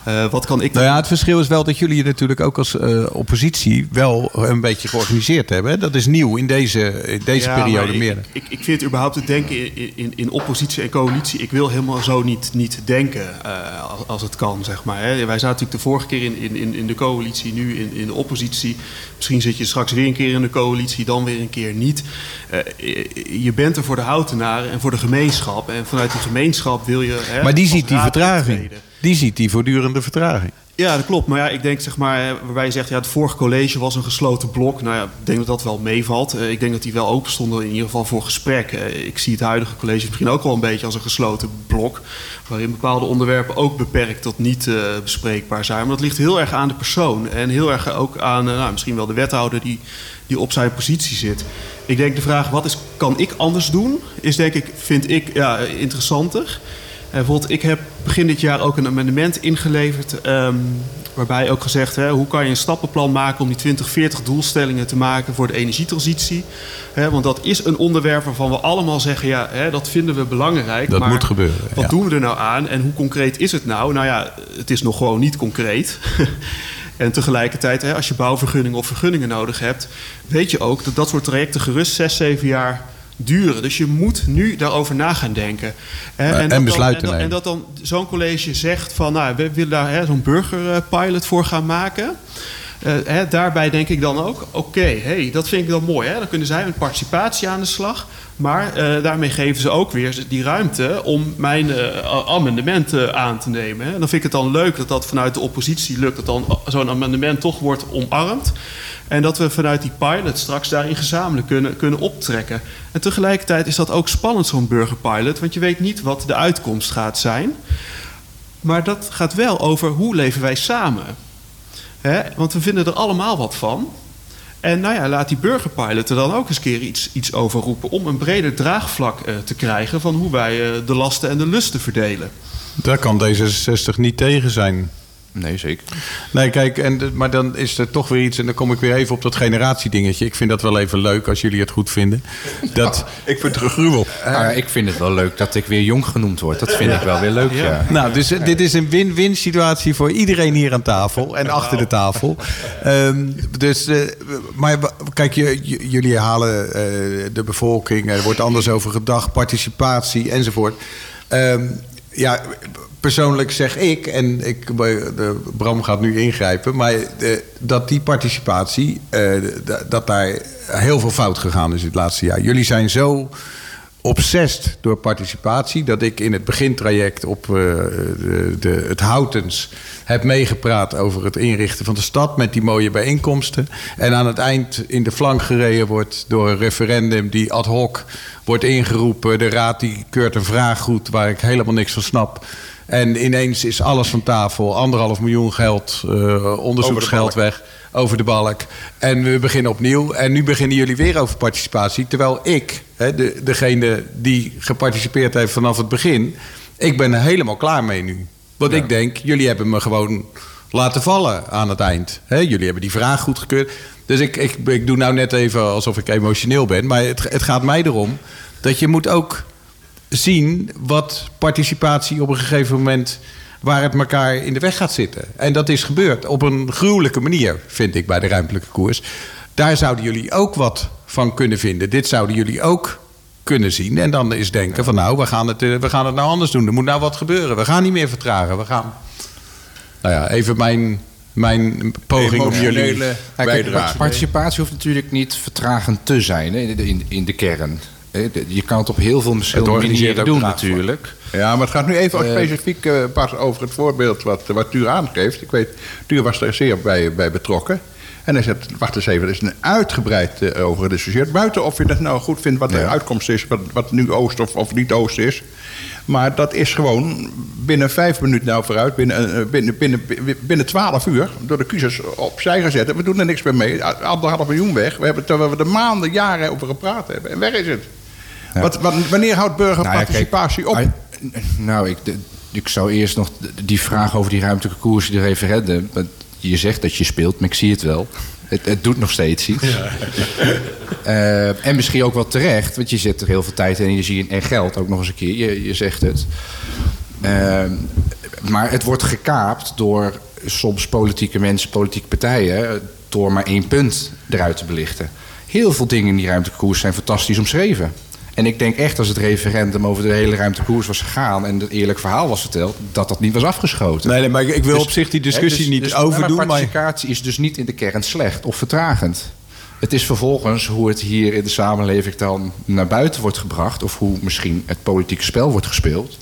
Eh, wat kan ik Nou ja, het verschil is wel dat jullie je natuurlijk ook als eh, oppositie wel een beetje georganiseerd hebben. hè? Dat is nieuw in deze, in deze Ja, periode ik, meer. Ik, ik vind überhaupt het denken in, in, in oppositie en coalitie. Ik wil helemaal zo niet, niet denken eh, als, als het kan, zeg maar. Hè. Wij zaten natuurlijk de vorige keer in, in, in- de coalitie, nu in, in de oppositie. Misschien zit je straks weer een keer in de coalitie, dan weer een keer niet. Je bent er voor de houtenaren en voor de gemeenschap. En vanuit die gemeenschap wil je. Hè, Maar die ziet die vertraging. Die ziet die voortdurende vertraging. Ja, dat klopt. Maar ja, ik denk zeg maar, waarbij je zegt, ja, het vorige college was een gesloten blok. Nou ja, ik denk dat dat wel meevalt. Eh, ik denk dat die wel open stonden in ieder geval voor gesprek. Eh, ik zie het huidige college misschien ook wel een beetje als een gesloten blok. Waarin bepaalde onderwerpen ook beperkt tot niet eh, bespreekbaar zijn. Maar dat ligt heel erg aan de persoon. En heel erg ook aan nou, misschien wel de wethouder die, die op zijn positie zit. Ik denk de vraag, wat is, kan ik anders doen? Is denk ik, vind ik, ja, interessanter. Bijvoorbeeld, ik heb begin dit jaar ook een amendement ingeleverd. ehm, waarbij ook gezegd, hè, hoe kan je een stappenplan maken om die 2040 doelstellingen te maken voor de energietransitie. Hè, want dat is een onderwerp waarvan we allemaal zeggen, ja, hè, dat vinden we belangrijk. Dat maar moet gebeuren, Wat ja. doen we er nou aan en hoe concreet is het nou? Nou ja, het is nog gewoon niet concreet. En tegelijkertijd, als je bouwvergunningen of vergunningen nodig hebt, weet je ook dat dat soort trajecten gerust 6, 7 jaar duren. Dus je moet nu daarover na gaan denken. Hè, en dat dan- besluiten en, dat- nemen. en dat dan zo'n college zegt van, nou, we willen daar zo'n burgerpilot voor gaan maken. Eh, hè, daarbij denk ik dan ook, oké, hey, dat vind ik dan mooi. Hè? Dan kunnen zij met participatie aan de slag. Maar eh, daarmee geven ze ook weer die ruimte om mijn uh, amendement uh, aan te nemen. Hè? Dan vind ik het dan leuk dat dat vanuit de oppositie lukt, dat dan zo'n amendement toch wordt omarmd. En dat we vanuit die pilot straks daarin gezamenlijk kunnen, kunnen optrekken. En tegelijkertijd is dat ook spannend, zo'n burgerpilot, want je weet niet wat de uitkomst gaat zijn. Maar dat gaat wel over hoe leven wij samen. Want we vinden er allemaal wat van. En nou ja, laat die burgerpilot er dan ook eens keer iets, iets over roepen... om een breder draagvlak uh, te krijgen van hoe wij uh, de lasten en de lusten verdelen. Daar kan D66 niet tegen zijn. Nee, zeker. Nee, kijk, en, maar dan is er toch weer iets... en dan kom ik weer even op dat generatiedingetje. Ik vind dat wel even leuk als jullie het goed vinden. Dat, ik vind het gruwel. Uh, ik vind het wel leuk dat ik weer jong genoemd word. Dat vind ik wel weer leuk, ja. ja. Nou, dus dit is een win-win situatie voor iedereen hier aan tafel... en achter de tafel. Um, dus, uh, maar kijk, jullie halen uh, de bevolking... er wordt anders over gedacht, participatie enzovoort... Um, ja, persoonlijk zeg ik, en ik, de, Bram gaat nu ingrijpen, maar de, dat die participatie, uh, dat daar heel veel fout gegaan is het laatste jaar. Jullie zijn zo obsessed door participatie dat ik in het begintraject op de, de, het Houtens heb meegepraat over het inrichten van de stad met die mooie bijeenkomsten. En aan het eind in de flank gereden wordt door een referendum die ad hoc wordt ingeroepen. De raad die keurt een vraag goed waar ik helemaal niks van snap. En ineens is alles van tafel. Anderhalf miljoen geld, uh, onderzoeksgeld weg. Over de balk. En we beginnen opnieuw. En nu beginnen jullie weer over participatie. Terwijl ik, hè, de, degene die geparticipeerd heeft vanaf het begin. Ik ben er helemaal klaar mee nu. Want ja. ik denk, jullie hebben me gewoon laten vallen aan het eind. Hè, jullie hebben die vraag goedgekeurd. Dus ik, ik, ik doe nou net even alsof ik emotioneel ben. Maar het, het gaat mij erom dat je moet ook zien wat participatie op een gegeven moment waar het elkaar in de weg gaat zitten. En dat is gebeurd op een gruwelijke manier, vind ik, bij de ruimtelijke koers. Daar zouden jullie ook wat van kunnen vinden. Dit zouden jullie ook kunnen zien. En dan is denken van nou, we gaan het, we gaan het nou anders doen. Er moet nou wat gebeuren. We gaan niet meer vertragen. We gaan... Nou ja, even mijn, mijn poging om jullie bijdrage. Participatie hoeft natuurlijk niet vertragend te zijn hè, in, in de kern. Je kan het op heel veel verschillende manieren doen natuurlijk. Ja, maar het gaat nu even uh, specifiek uh, pas over het voorbeeld wat, wat Tuur aangeeft. Ik weet, Tuur was er zeer bij, bij betrokken. En hij zegt, wacht eens even, er is een uitgebreid uh, over gediscussieerd. Buiten of je het nou goed vindt wat de ja. uitkomst is, wat, wat nu oost of, of niet oost is. Maar dat is gewoon binnen vijf minuten nou vooruit, binnen, binnen, binnen, binnen twaalf uur, door de kiezers opzij gezet. We doen er niks meer mee. Anderhalf miljoen weg. We hebben terwijl we er maanden, jaren over gepraat hebben. En weg is het. Ja. Wat, wat, wanneer houdt burgerparticipatie nou ja, op? Nou, ik, de, ik zou eerst nog die vraag over die ruimtelijke koers, die referendum. Je zegt dat je speelt, maar ik zie het wel. Het, het doet nog steeds iets. Ja. Uh, en misschien ook wel terecht, want je zet er heel veel tijd en energie in en geld ook nog eens een keer. Je, je zegt het. Uh, maar het wordt gekaapt door soms politieke mensen, politieke partijen, door maar één punt eruit te belichten. Heel veel dingen in die ruimtelijke koers zijn fantastisch omschreven. En ik denk echt als het referendum over de hele ruimtekoers was gegaan... en het eerlijk verhaal was verteld, dat dat niet was afgeschoten. Nee, nee maar ik wil dus, op zich die discussie dus, niet dus, overdoen. Maar participatie is dus niet in de kern slecht of vertragend. Het is vervolgens hoe het hier in de samenleving dan naar buiten wordt gebracht... of hoe misschien het politieke spel wordt gespeeld...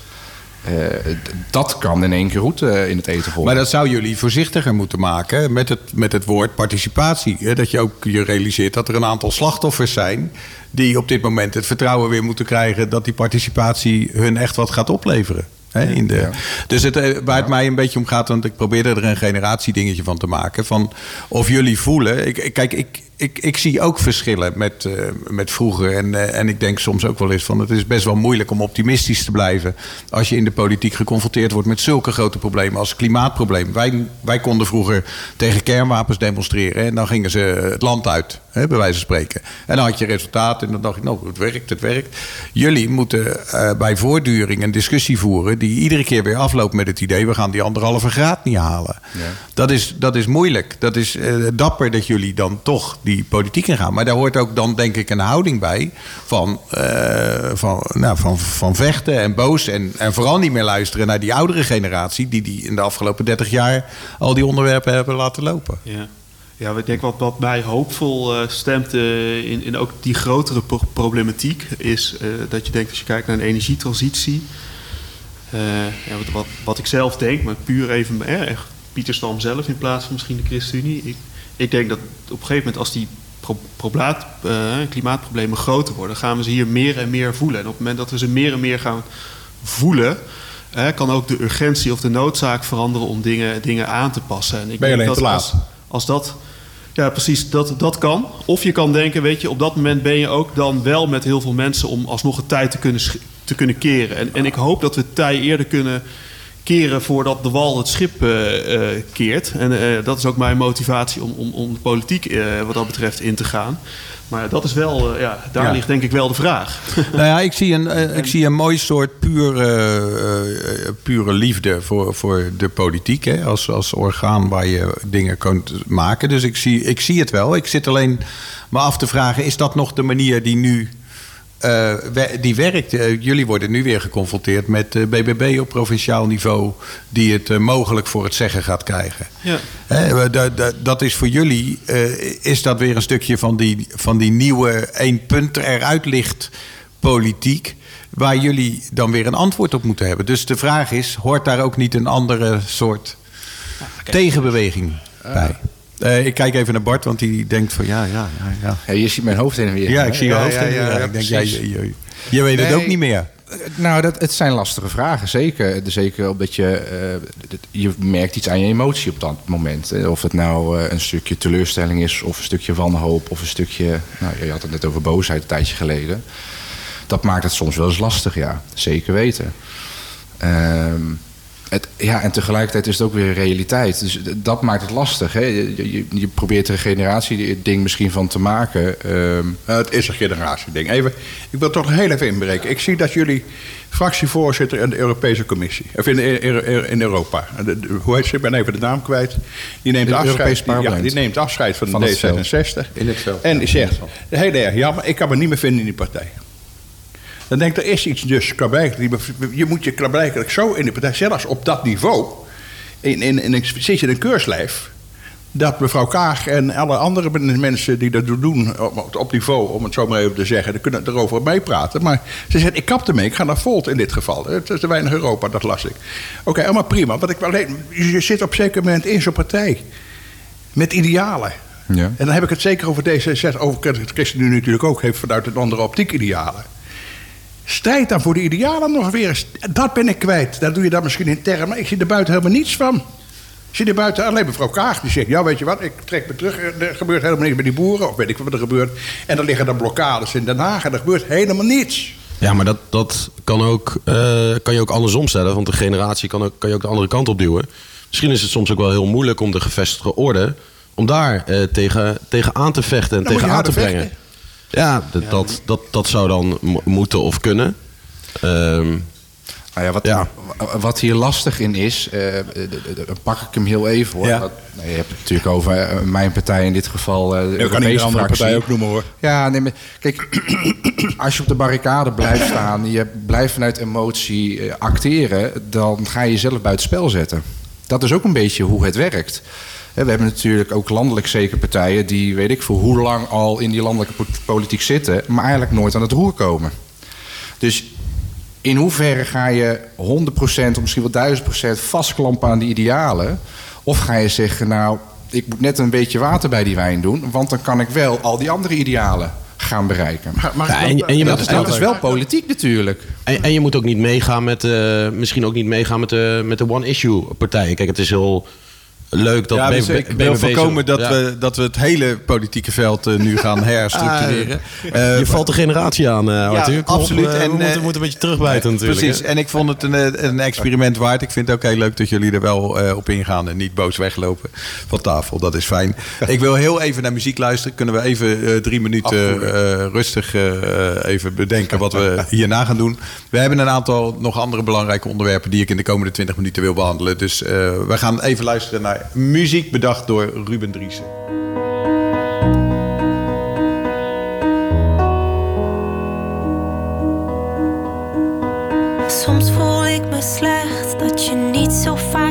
Uh, dat kan in één keer goed uh, in het eten volgen. Maar dat zou jullie voorzichtiger moeten maken met het, met het woord participatie. Hè? Dat je ook je realiseert dat er een aantal slachtoffers zijn... die op dit moment het vertrouwen weer moeten krijgen... dat die participatie hun echt wat gaat opleveren. Hè, in de, ja. Dus het, waar het mij een beetje om gaat, want ik probeerde er een generatiedingetje van te maken. Van of jullie voelen. Ik, kijk, ik, ik, ik zie ook verschillen met, uh, met vroeger. En, uh, en ik denk soms ook wel eens van het is best wel moeilijk om optimistisch te blijven. Als je in de politiek geconfronteerd wordt met zulke grote problemen als klimaatprobleem. Wij, wij konden vroeger tegen kernwapens demonstreren. En dan gingen ze het land uit, hè, bij wijze van spreken. En dan had je resultaat en dan dacht ik, nou, het werkt, het werkt. Jullie moeten uh, bij voortduring een discussie voeren die iedere keer weer afloopt met het idee: we gaan die anderhalve graad niet halen. Ja. Dat, is, dat is moeilijk. Dat is dapper dat jullie dan toch die politiek ingaan. Maar daar hoort ook dan denk ik een houding bij van, uh, van, nou, van, van vechten en boos. En, en vooral niet meer luisteren naar die oudere generatie... die, die in de afgelopen 30 jaar al die onderwerpen hebben laten lopen. Ja. Ja, ik denk wat, wat mij hoopvol eh, stemt eh, in, in ook die grotere pro- problematiek is eh, dat je denkt als je kijkt naar een energietransitie. eh, ja, wat, wat, wat ik zelf denk, maar puur even eh, Pieter Stam zelf in plaats van misschien de ChristenUnie. Ik, ik denk dat op een gegeven moment als die pro- problaat- eh, klimaatproblemen groter worden, gaan we ze hier meer en meer voelen. En op het moment dat we ze meer en meer gaan voelen, kan ook de urgentie of de noodzaak veranderen om dingen, dingen aan te passen. En ik Ben je denk alleen dat te als- laat? als dat, ja, precies, dat, dat kan. Of je kan denken, weet je, op dat moment ben je ook dan wel met heel veel mensen om alsnog het tijd te kunnen, te kunnen keren. En, en ik hoop dat we het tij eerder kunnen keren voordat de wal het schip eh, eh, keert. En eh, dat is ook mijn motivatie om, om, om de politiek wat dat betreft in te gaan. Maar dat is wel, ja, daar Ja. ligt denk ik wel de vraag. Nou ja, ik zie een, ik zie een mooi soort pure, pure liefde voor, voor de politiek. Hè, als, als orgaan waar je dingen kunt maken. Dus ik zie, ik zie het wel. Ik zit alleen me af te vragen: is dat nog de manier die nu. Eh, die werkt. Eh, jullie worden nu weer geconfronteerd met de BBB op provinciaal niveau, die het eh, mogelijk voor het zeggen gaat krijgen. Ja. Hè, dat, is voor jullie, eh, is dat weer een stukje van die, van die nieuwe één punt eruit ligt politiek, waar jullie dan weer een antwoord op moeten hebben. Dus de vraag is, hoort daar ook niet een andere soort tegenbeweging bij? Eh, ik kijk even naar Bart, want die denkt van ja, ja, ja. Ja, Ja, je ziet mijn hoofd heen en weer. ja ik zie je hoofd. ja, en ja, ja, ja, ik denk, ja, precies. je, je, je weet het ook niet meer. Nou, dat, het zijn lastige vragen, zeker. Zeker omdat je, eh, dat- je merkt iets aan je emotie op dat moment. Of het nou eh, een stukje teleurstelling is, of een stukje wanhoop, of een stukje... Nou, je had het net over boosheid een tijdje geleden. Dat maakt het soms wel eens lastig, ja. Zeker weten. Ehm, het, ja, en tegelijkertijd is het ook weer een realiteit. Dus dat maakt het lastig. Hè? Je, je, je probeert er een generatie-ding misschien van te maken. Ehm, het is een generatieding. Even, ik wil toch heel even inbreken. Ik zie dat jullie fractievoorzitter in de Europese Commissie, of in, in, in Europa, de- de- hoe heet ze? Ik ben even de naam kwijt. Die neemt, afscheid, die, ja, die neemt afscheid van, Van de het veld. D66. In het veld. En die zegt, heel erg jammer, ik kan me niet meer vinden in die partij. Dan denk ik, er is iets dus klaarblijkelijk. Je moet je klaarblijkelijk zo in de partij, zelfs op dat niveau, in, in, in, zit je in een keurslijf dat mevrouw Kaag en alle andere mensen die dat doen op, op niveau, om het zo maar even te zeggen, die kunnen erover meepraten. Maar ze zegt, ik kap ermee, ik ga naar Volt in dit geval. Het is te weinig Europa, dat las ik. Oké, allemaal prima. Wat ik alleen, je zit op een zeker moment in zo'n partij met idealen. Ja. En dan heb ik het zeker over D66, over ChristenUnie natuurlijk ook, heeft vanuit een andere optiek idealen. Strijd dan voor de idealen nog weer eens. Dat ben ik kwijt. Daar doe je dan misschien intern. Maar ik zie er buiten helemaal niets van. Ik zie er buiten alleen mevrouw Kaag. Die zegt, ja weet je wat, ik trek me terug. Er gebeurt helemaal niks met die boeren. Of weet ik wat er gebeurt. En dan liggen er blokkades in Den Haag. En er gebeurt helemaal niets. Ja, maar dat, dat kan, ook, eh, kan je ook andersom stellen. Want de generatie kan, ook, kan je ook de andere kant op duwen. Misschien is het soms ook wel heel moeilijk om de gevestigde orde... om daar eh, tegen, tegen aan te vechten en Dan tegen aan te brengen. Ja, dat, dat, dat zou dan mo- moeten of kunnen. Ehm, Nou ja, wat, Ja. wat hier lastig in is, dan pak ik hem heel even hoor. Ja. Dat- nou, je hebt het natuurlijk over eh, mijn partij in dit geval. eh, de kan een andere partij ook noemen hoor. Ja, nee, maar kijk, als je op de barricade blijft staan, je blijft vanuit emotie acteren, dan ga je jezelf buitenspel zetten. Dat is ook een beetje hoe het werkt. We hebben natuurlijk ook landelijk zeker partijen die, weet ik voor hoe lang al in die landelijke po- politiek zitten, maar eigenlijk nooit aan het roer komen. Dus in hoeverre ga je 100% of misschien wel 1000% vastklampen aan die idealen? Of ga je zeggen, nou, ik moet net een beetje water bij die wijn doen, want dan kan ik wel al die andere idealen gaan bereiken. Maar, maar Ja, en je- en je dat, moet is, dat is wel politiek natuurlijk. En, en je moet ook niet meegaan met, eh, misschien ook niet meegaan met de, met de one-issue partijen. Kijk, het is heel leuk dat ja, dus ik wil voorkomen dat, Ja. we, dat we het hele politieke veld eh, nu gaan herstructureren. Eh, je valt de generatie aan, eh Arthur. Absoluut. En, we, moeten, we moeten een beetje terugbijten natuurlijk. Precies, hè. en ik vond het een, een experiment waard. Ik vind het ook heel leuk dat jullie er wel op ingaan en niet boos weglopen van tafel. Dat is fijn. ik wil heel even naar muziek luisteren. Kunnen we even drie minuten rustig even bedenken wat we hierna gaan doen? We hebben een aantal nog andere belangrijke onderwerpen die ik in de komende 20 minuten wil behandelen. Dus we gaan even luisteren naar muziek bedacht door Ruben Driessen. Soms voel ik me slecht dat je niet zo vaak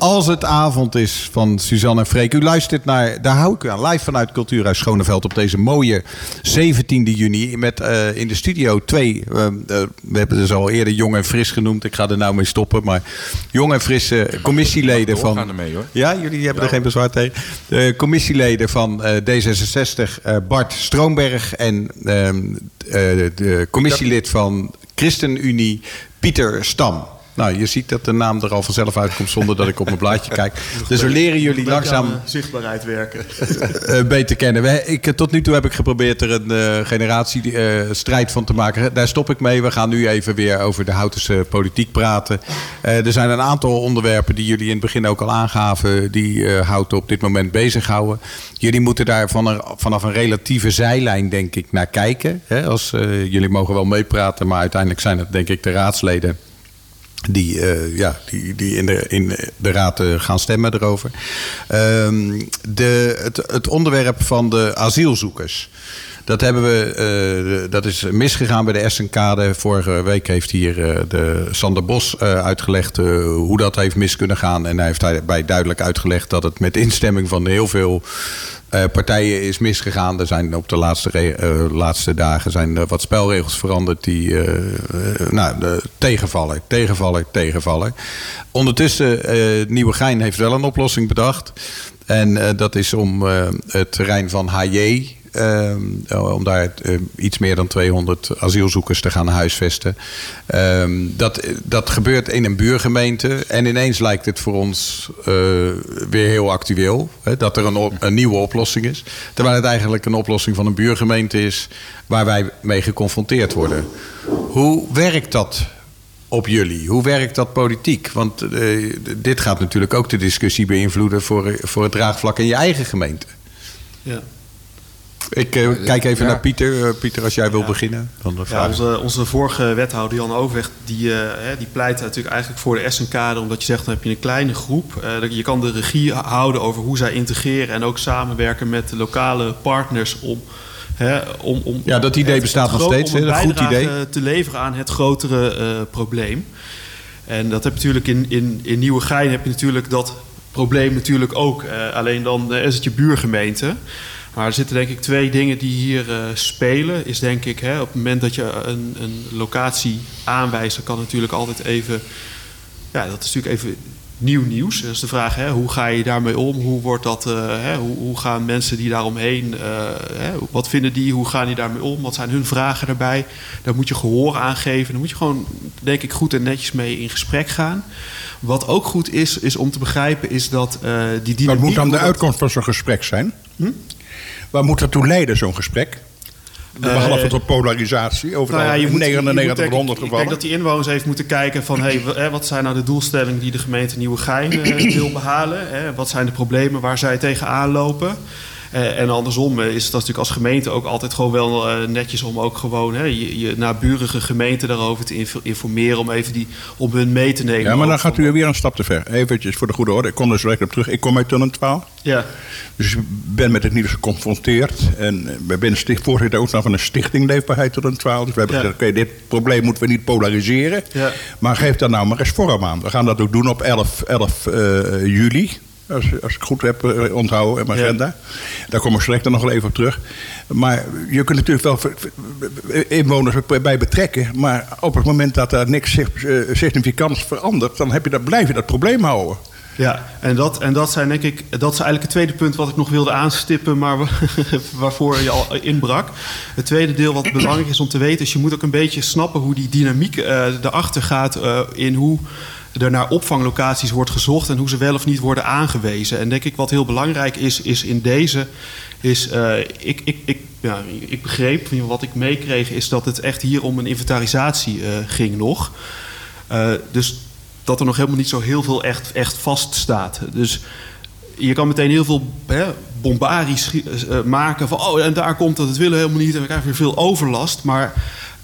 Als het avond is van Suzanne en Freek. U luistert naar, daar hou ik u aan, live vanuit Cultuurhuis Schoneveld op deze mooie 17e juni. Met eh, in de studio twee, eh, eh, we hebben ze al eerder jong en fris genoemd. Ik ga er nou mee stoppen. Maar jong en frisse commissieleden van... doorgaan ermee, hoor. Ja, jullie hebben er geen bezwaar tegen. De commissieleden van eh, D66, eh, Bart Stroomberg. En ehm, eh, de commissielid van ChristenUnie, Pieter Stam. Nou, je ziet dat de naam er al vanzelf uitkomt zonder dat ik op mijn blaadje kijk. Dus we leren jullie langzaam eh, zichtbaarheid werken. eh, beter kennen. We, ik, eh, tot nu toe heb ik geprobeerd er een generatiestrijd van te maken. Daar stop ik mee. We gaan nu even weer over de Houtense politiek praten. Er zijn een aantal onderwerpen die jullie in het begin ook al aangaven... die Houten op dit moment bezighouden. Jullie moeten daar vanaf een relatieve zijlijn, denk ik, naar kijken. Hè? Als, jullie mogen wel meepraten, maar uiteindelijk zijn het denk ik de raadsleden die, eh, ja, die, die in, de, in de raad eh, gaan stemmen erover. Ehm, de, het, het onderwerp van de asielzoekers. Dat, hebben we, eh, dat is misgegaan bij de Essenkade. Vorige week heeft hier eh, de Sander Bos eh, uitgelegd hoe dat heeft mis kunnen gaan. En hij heeft daarbij duidelijk uitgelegd dat het met instemming van heel veel partijen is misgegaan. Er zijn op de laatste, laatste dagen zijn wat spelregels veranderd die nou, tegenvallen, tegenvallen, tegenvallen. Ondertussen, eh Nieuwegein heeft wel een oplossing bedacht. En dat is om het terrein van HJ Ehm, om daar eh, iets meer dan 200 asielzoekers te gaan huisvesten. Ehm, dat, dat gebeurt in een buurgemeente. En ineens lijkt het voor ons eh, weer heel actueel. Hè, dat er een, een nieuwe oplossing is. Terwijl het eigenlijk een oplossing van een buurgemeente is. waar wij mee geconfronteerd worden. Hoe werkt dat op jullie? Hoe werkt dat politiek? Want eh, dit gaat natuurlijk ook de discussie beïnvloeden voor, voor het draagvlak in je eigen gemeente. Ja. Ik eh, kijk even Ja. naar Pieter. Eh, Pieter, als jij wil beginnen. Dan Ja, vraag. onze, onze vorige wethouder Jan Overweg, die, eh, hè, die pleit natuurlijk eigenlijk voor de SNK, omdat je zegt dan heb je een kleine groep. eh, je kan de regie houden over hoe zij integreren en ook samenwerken met de lokale partners om. Hè, om, om Ja, dat idee het- bestaat nog steeds, Om een goed idee. te leveren aan het grotere eh, probleem. En dat heb je natuurlijk in, in, in Nieuwegein heb je natuurlijk dat probleem natuurlijk ook. Eh, alleen dan eh, is het je buurgemeente. Maar er zitten denk ik twee dingen die hier eh, spelen. Is denk ik hè, op het moment dat je een, een locatie aanwijst, dan kan natuurlijk altijd even. Ja, dat is natuurlijk even nieuw nieuws. Dat is de vraag, hè, hoe ga je daarmee om? Hoe wordt dat? eh, hè, hoe, hoe gaan mensen die daaromheen? eh hè, wat vinden die? Hoe gaan die daarmee om? Wat zijn hun vragen daarbij? Daar moet je gehoor aan geven. Daar moet je gewoon, denk ik, goed en netjes mee in gesprek gaan. Wat ook goed is, is om te begrijpen, is dat eh die dynamiek... Wat moet dan de uitkomst van zo'n gesprek zijn? Waar moet dat toe leiden, zo'n gesprek? Behalve tot polarisatie over Nou ja, je de moet- je moet 99 denk van ik- 100 Ik denk gevallen. dat die inwoners even moeten kijken van... Hey, wat zijn nou de doelstellingen die de gemeente Nieuwegein eh, wil behalen? Wat zijn de problemen waar zij tegenaan lopen? Eh, en andersom eh, is het natuurlijk als gemeente ook altijd gewoon wel eh, netjes... om ook gewoon hè, je, je naburige gemeente daarover te inf- informeren... om even die, om hun mee te nemen. Ja, maar dan gaat u weer een stap te ver. Eventjes voor de goede orde. Ik kom er zo direct op terug. Ik kom uit Tunnentwaal. Ja, Dus ik ben met het nieuws geconfronteerd. En we zijn voorzitter ook nog van een stichting Leefbaarheid een 12. Dus we hebben Ja. gezegd, oké, dit probleem moeten we niet polariseren. Ja. Maar geef daar nou maar eens vorm aan. We gaan dat ook doen op 11, 11 eh, juli. Als, als ik goed heb eh, onthouden in mijn Ja. agenda. Daar kom ik straks nog wel even op terug. Maar je kunt natuurlijk wel ver- inwoners bij betrekken. Maar op het moment dat er niks eh, significants verandert... dan heb je dat, blijf je dat probleem houden. Ja, en dat, en dat zijn denk ik, dat is eigenlijk het tweede punt wat ik nog wilde aanstippen, maar wa- waarvoor je al inbrak. Het tweede deel wat belangrijk is om te weten, is je moet ook een beetje snappen hoe die dynamiek eh erachter gaat eh, in hoe er naar opvanglocaties wordt gezocht en hoe ze wel of niet worden aangewezen. En denk ik wat heel belangrijk is, is in deze, is eh, ik, ik, ik, ja, ik begreep, wat ik meekreeg, is dat het echt hier om een inventarisatie ging nog. Dus dat er nog helemaal niet zo heel veel echt, echt vaststaat. Dus je kan meteen heel veel hè, bombarisch eh, maken van... oh, en daar komt het, dat willen we helemaal niet... en we krijgen weer veel overlast. Maar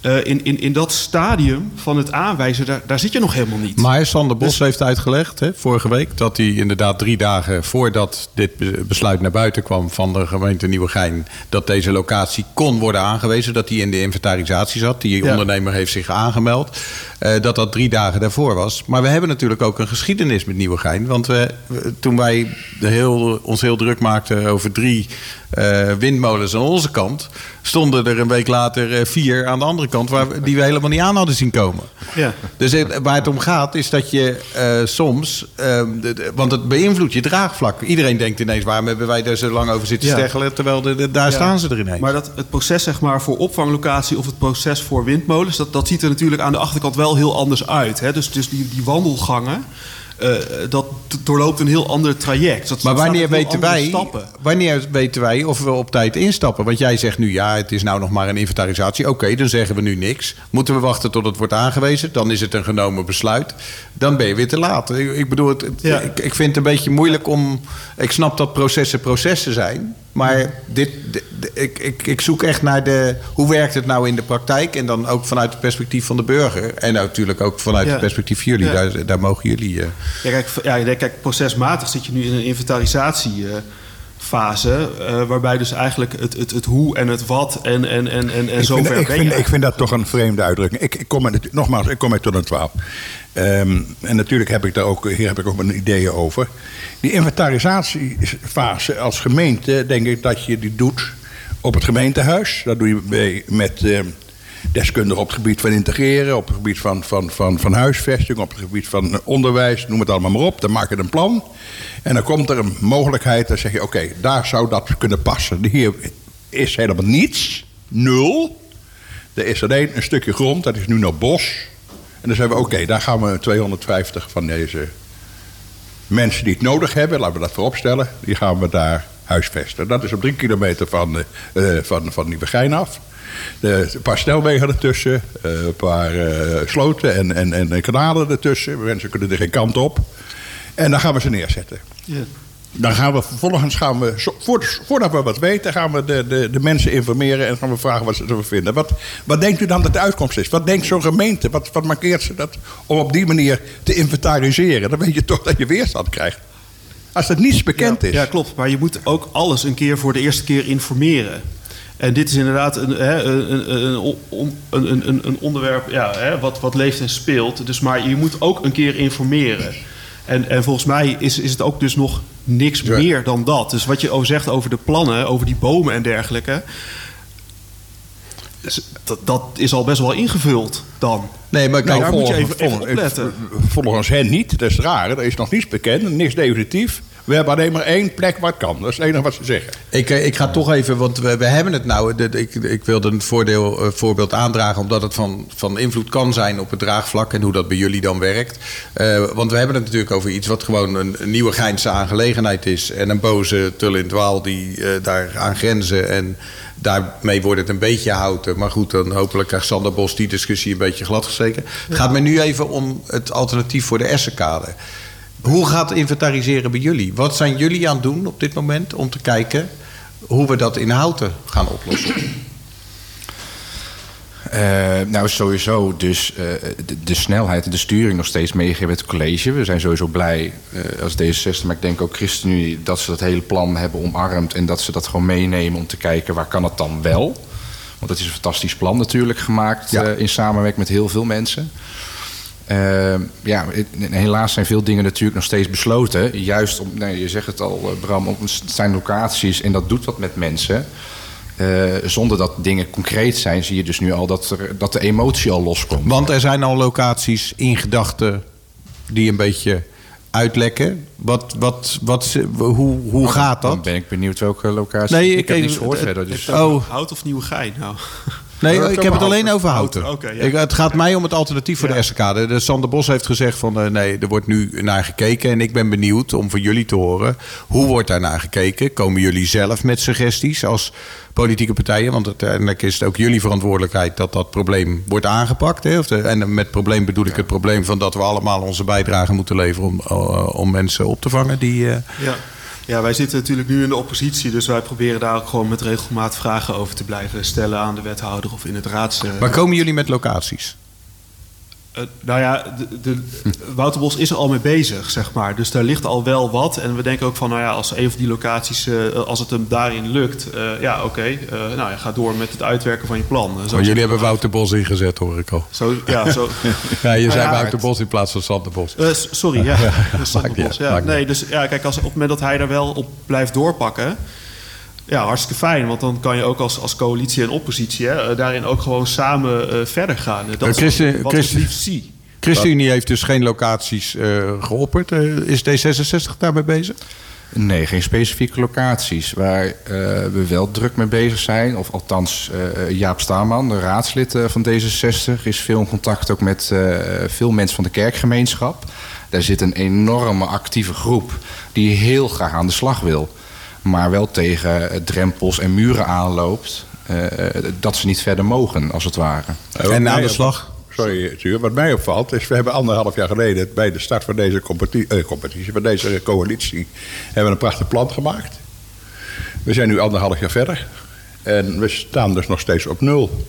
eh, in, in, in dat stadium van het aanwijzen, daar, daar zit je nog helemaal niet. Maar Sander Bos heeft uitgelegd, hè, vorige week, dat hij inderdaad drie dagen voordat dit be- besluit naar buiten kwam van de gemeente Nieuwegein, dat deze locatie kon worden aangewezen, dat die in de inventarisatie zat. Die Ja. ondernemer heeft zich aangemeld. eh, dat dat drie dagen daarvoor was. Maar we hebben natuurlijk ook een geschiedenis met Nieuwegein. Want we, toen wij de heel, ons heel druk maakten over drie eh, windmolens aan onze kant, stonden er een week later eh, vier aan de andere kant waar, we- die we helemaal niet aan hadden zien komen. Ja. Dus waar het om gaat is dat je eh, soms... ehm, de- de- want het beïnvloedt je draagvlak. Iedereen denkt ineens, waarom hebben wij daar zo lang over zitten Ja. steggelen... terwijl de, daar Ja. staan ze er ineens. Maar dat, het proces zeg maar, voor opvanglocatie of het proces voor windmolens... dat, dat ziet er natuurlijk aan de achterkant wel heel anders uit. Hè? Dus, dus die, die wandelgangen, eh, dat doorloopt een heel ander traject. Dat, Maar wanneer weten, wij, Stappen. wanneer weten wij of we op tijd instappen? Want jij zegt nu, ja, het is nou nog maar een inventarisatie. Oké, dan zeggen we nu niks. Moeten we wachten tot het wordt aangewezen? Dan is het een genomen besluit. Dan ben je weer te laat. Ik, ik bedoel, het, het- Ja. ik, ik vind het een beetje moeilijk om... Ik snap dat processen processen zijn. Maar dit, dit- ik, ik, ik zoek echt naar de... Hoe werkt het nou in de praktijk? En dan ook vanuit het perspectief van de burger. En natuurlijk ook vanuit Ja. het perspectief van jullie. Ja. Daar, daar mogen jullie... eh, Ja, kijk, ja, kijk, procesmatig zit je nu in een inventarisatiefase. eh waarbij dus eigenlijk het, het, het hoe en het wat en, en, en, en, en zover ik, vind, je. ik vind dat toch een vreemde uitdrukking. Ik, ik kom uit, nogmaals, ik kom uit tot een 12. Ehm, en natuurlijk heb ik daar ook, hier heb ik ook mijn ideeën over. Die inventarisatiefase als gemeente, denk ik dat je die doet op het gemeentehuis. Dat doe je bij- met ehm, deskundigen op het gebied van integreren, op het gebied van, van, van, van huisvesting, op het gebied van onderwijs, noem het allemaal maar op. Dan maak je een plan. En dan komt er een mogelijkheid, dan zeg je: oké, daar zou dat kunnen passen. Hier is helemaal niets, nul. Er is alleen een stukje grond, dat is nu nog bos. En dan zeggen we, oké, daar gaan we 250 van deze mensen die het nodig hebben, laten we dat vooropstellen, die gaan we daar huisvesten. Dat is op drie kilometer van, eh, van, van Nieuwegein af. De, een paar snelwegen ertussen, eh, een paar eh, sloten en, en, en kanalen ertussen. Mensen kunnen er geen kant op. En dan gaan we ze neerzetten. Ja. Dan gaan we vervolgens, gaan we, voordat we wat weten, gaan we de, de, de mensen informeren en gaan we vragen wat ze ervan vinden. Wat, wat denkt u dan dat de uitkomst is? Wat denkt zo'n gemeente? Wat, wat markeert ze dat om op die manier te inventariseren? Dan weet je toch dat je weerstand krijgt. Als er niets bekend ja, is. Ja, klopt. Maar je moet ook alles een keer voor de eerste keer informeren. En dit is inderdaad een, hè, een, een, een, onderwerp ja, hè, wat, wat leeft en speelt. Dus, maar je moet ook een keer informeren. En, en volgens mij is, is het ook dus nog niks Ja. meer dan dat. Dus wat je over zegt over de plannen, over die bomen en dergelijke... Dat, dat is al best wel ingevuld dan. Nee, maar Nou, kijk, daar moet je volgens- even. Volgens hen niet, dat is raar. Er is nog niets bekend, niks definitief. We hebben alleen maar één plek waar het kan. Dat is het enige wat ze zeggen. Ik, eh, ik ga toch even, want we, hebben het nou. ik, ik wilde een voordeel, eh, voorbeeld aandragen, omdat het van, van invloed kan zijn op het draagvlak en hoe dat bij jullie dan werkt. Eh, want we hebben het natuurlijk over iets wat gewoon een, nieuwe Geinse aangelegenheid is. En een boze tul in dwaal die eh, daar aan grenzen. En daarmee wordt het een beetje houten. Maar goed, dan hopelijk krijgt Sander Bos die discussie een beetje gladgesteken. Het gaat me nu even om het alternatief voor de Essenkade. Hoe gaat inventariseren bij jullie? Wat zijn jullie aan het doen op dit moment om te kijken hoe we dat in houten gaan oplossen? Eh, nou, sowieso dus eh, de, de snelheid en de sturing nog steeds meegeven met het college. We zijn sowieso blij eh, als D66, maar ik denk ook ChristenUnie... dat ze dat hele plan hebben omarmd en dat ze dat gewoon meenemen... om te kijken waar kan het dan wel. Want het is een fantastisch plan natuurlijk gemaakt Ja. in samenwerking met heel veel mensen. Eh, ja, helaas zijn veel dingen natuurlijk nog steeds besloten. Juist om, nee, je zegt het al, eh, Bram, om- het zijn locaties en dat doet wat met mensen. Eh, zonder dat dingen concreet zijn, zie je dus nu al dat, er, dat de emotie al loskomt. Want er zijn al locaties in gedachten die een beetje uitlekken. Wat, wat, wat, hoe, hoe gaat Dan dat? ben ik benieuwd welke locatie. Nee, ik, ik- heb niets gehoord verder. Dus. Oh, Hout of nieuwe gein? Nou. Nee, ik heb het alleen over houten. Houten, oké, ja. Ik- het gaat mij om het alternatief voor de Essenkade. De Sander Bos heeft gezegd van eh, nee, er wordt nu naar gekeken. En ik ben benieuwd om van jullie te horen. Hoe wordt daar naar gekeken? Komen jullie zelf met suggesties als politieke partijen? Want uiteindelijk is het ook jullie verantwoordelijkheid dat dat probleem wordt aangepakt. Hè? Of de- en met probleem bedoel ik het probleem van dat we allemaal onze bijdrage moeten leveren om, eh, om mensen op te vangen die. eh, Ja. Ja, wij zitten natuurlijk nu in de oppositie, dus wij proberen daar ook gewoon met regelmaat vragen over te blijven stellen aan de wethouder of in het raads. Waar komen jullie met locaties? Eh, nou ja, de, de, Wouter Bos is er al mee bezig, zeg maar. Dus daar ligt al wel wat. En we denken ook van, nou ja, als een van die locaties, eh, als het hem daarin lukt, eh, ja, oké. eh, nou ja, ga door met het uitwerken van je plan. Zo Oh, jullie hebben Wouter Bos ingezet, hoor ik al. Zo, ja, zo. Ja, je zei ja, Wouter Bos in plaats van Sander Bos. Eh, sorry, ja. Sander Bos, ja. Nee, dus ja, kijk, als, op het moment dat hij daar wel op blijft doorpakken... Ja, hartstikke fijn. Want dan kan je ook als, als coalitie en oppositie... Hè, eh, daarin ook gewoon samen eh, verder gaan. Eh, Dat Christen- is wat Christen- liefst zie. ChristenUnie heeft dus geen locaties eh, geopperd. Is D66 daarmee bezig? Nee, geen specifieke locaties. Waar eh, we wel druk mee bezig zijn, of althans eh, Jaap Staman, de raadslid eh, van D66, is veel in contact ook met eh, veel mensen van de kerkgemeenschap. Daar zit een enorme actieve groep die heel graag aan de slag wil. Maar wel tegen eh, drempels en muren aanloopt eh, eh, dat ze niet verder mogen, als het ware. En aan de slag? Sorry, Tuur. Wat mij opvalt is, we hebben anderhalf jaar geleden... bij de start van deze competi- eh, competitie, van deze coalitie... hebben we een prachtig plan gemaakt. We zijn nu anderhalf jaar verder. En we staan dus nog steeds op nul.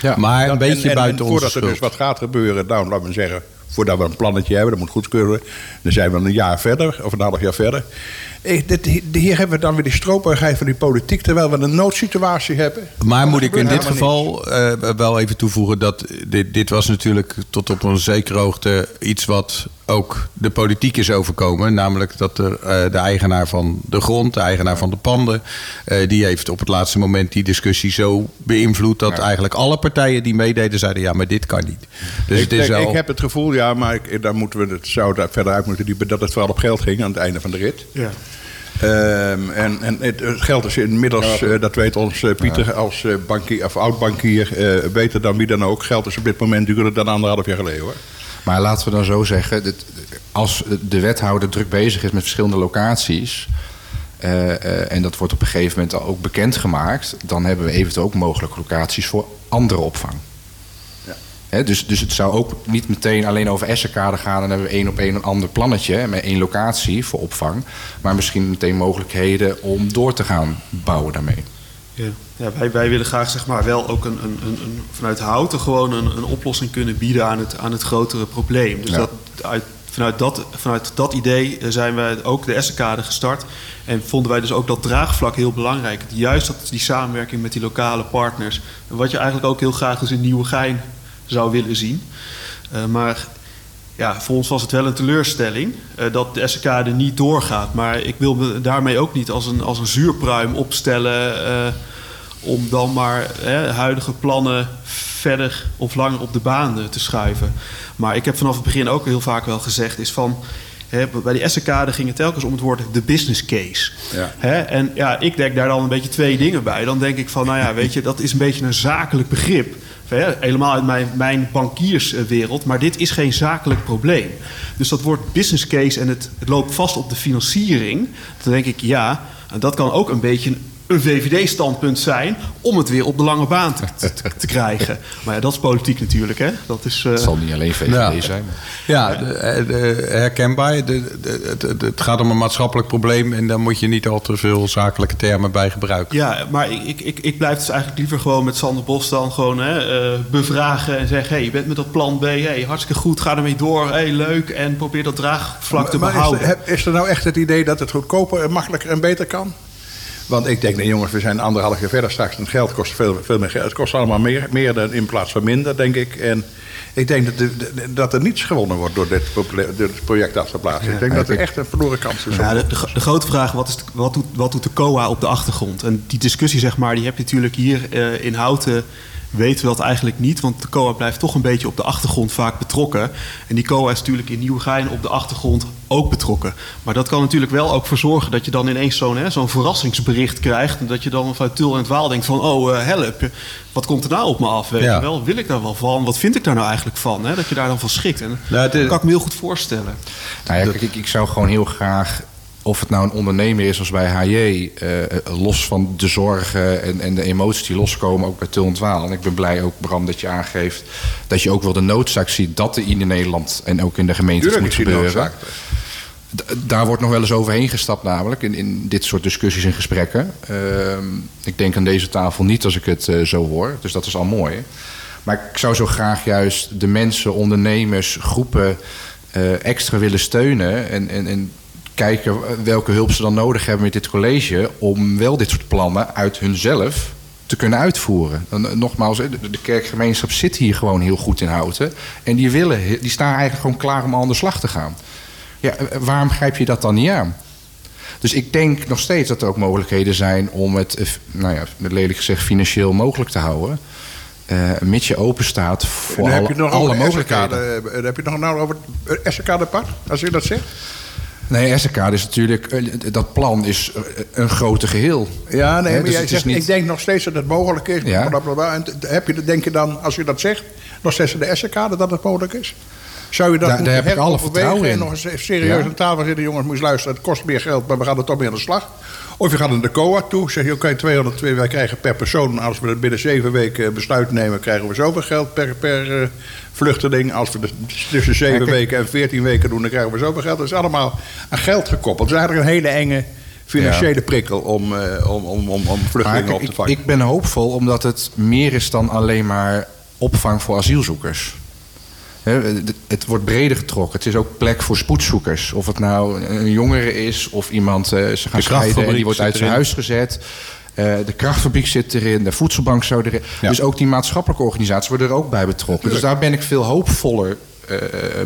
Ja. Maar een Dan- beetje en, en, buiten en voordat er dus wat gaat gebeuren, nou, laten we zeggen... voordat we een plannetje hebben, dat moet goedkeuren... dan zijn we een jaar verder, of een half jaar verder. Dit, hier hebben we dan weer die stroperigheid van die politiek... terwijl we een noodsituatie hebben. Maar moet ik in dit geval eh, wel even toevoegen dat dit, dit was natuurlijk tot op een zekere hoogte iets wat ook de politiek is overkomen. Namelijk dat er, eh, de eigenaar van de grond, de eigenaar van de panden, eh, die heeft op het laatste moment die discussie zo beïnvloed dat eigenlijk alle partijen die meededen zeiden ja, maar dit kan niet. Dus ik, het is denk- ik heb het gevoel, ja, maar ik, daar moeten we het, zou daar verder uit moeten diepen... dat het vooral op geld ging aan het einde van de rit. Ja. Ehm, en en het, geld is inmiddels, eh, dat weet ons eh, Pieter als eh, bankier, of oud-bankier... beter dan wie dan ook. Geld is op dit moment duurder dan anderhalf jaar geleden, hoor. Maar laten we dan zo zeggen, dit- als de wethouder druk bezig is met verschillende locaties. en dat wordt op een gegeven moment ook bekendgemaakt. dan hebben we eventueel ook mogelijke locaties voor andere opvang. Dus, dus het zou ook niet meteen alleen over Essenkade gaan. Dan hebben we één op één een ander plannetje met één locatie voor opvang. Maar misschien meteen mogelijkheden om door te gaan bouwen daarmee. Ja, ja wij, wij willen graag zeg maar, wel ook een, een, een, vanuit houten gewoon een, een oplossing kunnen bieden aan het, aan het grotere probleem. Dus Ja. dat, uit, vanuit, dat, vanuit dat idee eh, zijn wij ook de Essenkade gestart. En vonden wij dus ook dat draagvlak heel belangrijk. Juist dat, die samenwerking met die lokale partners. Wat je eigenlijk ook heel graag dus in Nieuwegein zou willen zien. Eh, maar ja, voor ons was het wel een teleurstelling eh, dat de SKD niet doorgaat. Maar ik wil me daarmee ook niet als een, als een zuurpruim opstellen... eh, om dan maar hè, huidige plannen verder of langer op de baan te schuiven. Maar ik heb vanaf het begin ook heel vaak wel gezegd... is van, Hè, bij die Essenkade ging het telkens om het woord de business case. Ja. Hè, en ja, ik denk daar dan een beetje twee dingen bij. Dan denk ik van, nou ja, weet je, dat is een beetje een zakelijk begrip. Helemaal uit mijn, mijn bankierswereld. Maar dit is geen zakelijk probleem. Dus dat woord business case en het, het loopt vast op de financiering. Dan denk ik, ja, dat kan ook een beetje een VVD-standpunt zijn om het weer op de lange baan te, te, te krijgen. Maar ja, dat is politiek natuurlijk, hè? Dat is, eh, Het zal niet alleen VVD Ja. zijn. Ja, de, eh, de- herkenbaar. De, de- het- gaat om een maatschappelijk probleem en daar moet je niet al te veel zakelijke termen bij gebruiken. Ja, maar ik, ik, ik, ik blijf dus eigenlijk liever gewoon met Sander Bos dan gewoon hè, eh, bevragen en zeggen: hey, je bent met dat plan B, hey, hartstikke goed, ga ermee door, hey, leuk en probeer dat draagvlak te Maar is behouden. er, is er nou echt het idee dat het goedkoper, en makkelijker en beter kan? Want ik denk, nee jongens, we zijn anderhalf jaar verder straks. En het geld kost veel, veel meer geld. Het kost allemaal meer, meer dan in plaats van minder, denk ik. En ik denk dat, de- de- dat er niets gewonnen wordt door dit, popula- door dit project af te plaatsen. ik denk dat er echt een verloren kans is. Ja, de, de, gro- de grote vraag, wat, is wat, doet, wat doet de COA op de achtergrond? En die discussie, zeg maar, die heb je natuurlijk hier eh, in Houten... weten we dat eigenlijk niet, want de COA blijft toch een beetje op de achtergrond vaak betrokken. En die COA is natuurlijk in Nieuwegein op de achtergrond ook betrokken. Maar dat kan natuurlijk wel ook voor zorgen dat je dan ineens zo'n zo'n verrassingsbericht krijgt... en dat je dan vanuit Tul en het Waal denkt van... oh, eh, help, wat komt er nou op me af? Weet Ja. je wel? Wil ik daar wel van? Wat vind ik daar nou eigenlijk van? Hè? Dat je daar dan van schrikt. En Nou, dat kan ik me heel goed voorstellen. Nou ja, kijk, ik, ik zou gewoon heel graag, of het nou een ondernemer is als bij HJ, eh, los van de zorgen en, en de emoties die loskomen, ook bij Tul en Twaal. En ik ben blij ook, Bram, dat je aangeeft dat je ook wel de noodzaak ziet dat er in Nederland en ook in de gemeente Tuurlijk moet gebeuren. D- Daar wordt nog wel eens overheen gestapt, namelijk in, in dit soort discussies en gesprekken. Ehm, ik denk aan deze tafel niet als ik het eh, zo hoor, dus dat is al mooi. Maar ik zou zo graag juist de mensen, ondernemers, groepen eh, extra willen steunen. En, en, en kijken welke hulp ze dan nodig hebben met dit college. om wel dit soort plannen uit hunzelf te kunnen uitvoeren. Eh, nogmaals, de, kerkgemeenschap zit hier gewoon heel goed in houten. En die, willen, die staan eigenlijk gewoon klaar om al aan de slag te gaan. Ja, eh, waarom grijp je dat dan niet aan? Dus ik denk nog steeds dat er ook mogelijkheden zijn om het, eh, nou ja, lelijk gezegd, financieel mogelijk te houden. Eh mits je open staat voor alle, je het nog alle mogelijkheden. Eh, dan heb je het nog nou over het Essekade-pad, als je dat zegt? Nee, Essekade is natuurlijk, eh, dat plan is eh, een grote geheel. Ja, nee, maar dus jij zegt, niet- ik denk nog steeds dat het mogelijk is. Ja. En heb je, denk je dan, als je dat zegt, nog steeds de Essekade dat het mogelijk is? Zou je dat Daar- daar heb ik alle heroverwegen vertrouwen en in. nog eens serieus Ja. aan tafel zitten? Jongens, moet je luisteren, het kost meer geld, maar we gaan er toch mee aan de slag. Of je gaat naar de COA toe, zeg je, oké, 202, wij krijgen per persoon. Als we het binnen zeven weken besluit nemen, krijgen we zoveel geld per, per eh, vluchteling. Als we het tussen zeven weken en veertien weken doen, dan krijgen we zoveel geld. Dat is allemaal aan geld gekoppeld. Het is eigenlijk een hele enge financiële prikkel om, eh, om, om, om, om vluchtelingen op te ik, vangen. ik ben hoopvol omdat het meer is dan alleen maar opvang voor asielzoekers. Het- wordt breder getrokken. Het is ook plek voor spoedzoekers. Of het nou een jongere is of iemand eh, ze gaan scheiden en die wordt uit zijn huis gezet. Eh, de krachtfabriek zit erin, de voedselbank zou erin. Ja. Dus ook die maatschappelijke organisaties worden er ook bij betrokken. Dus daar ben ik veel hoopvoller eh,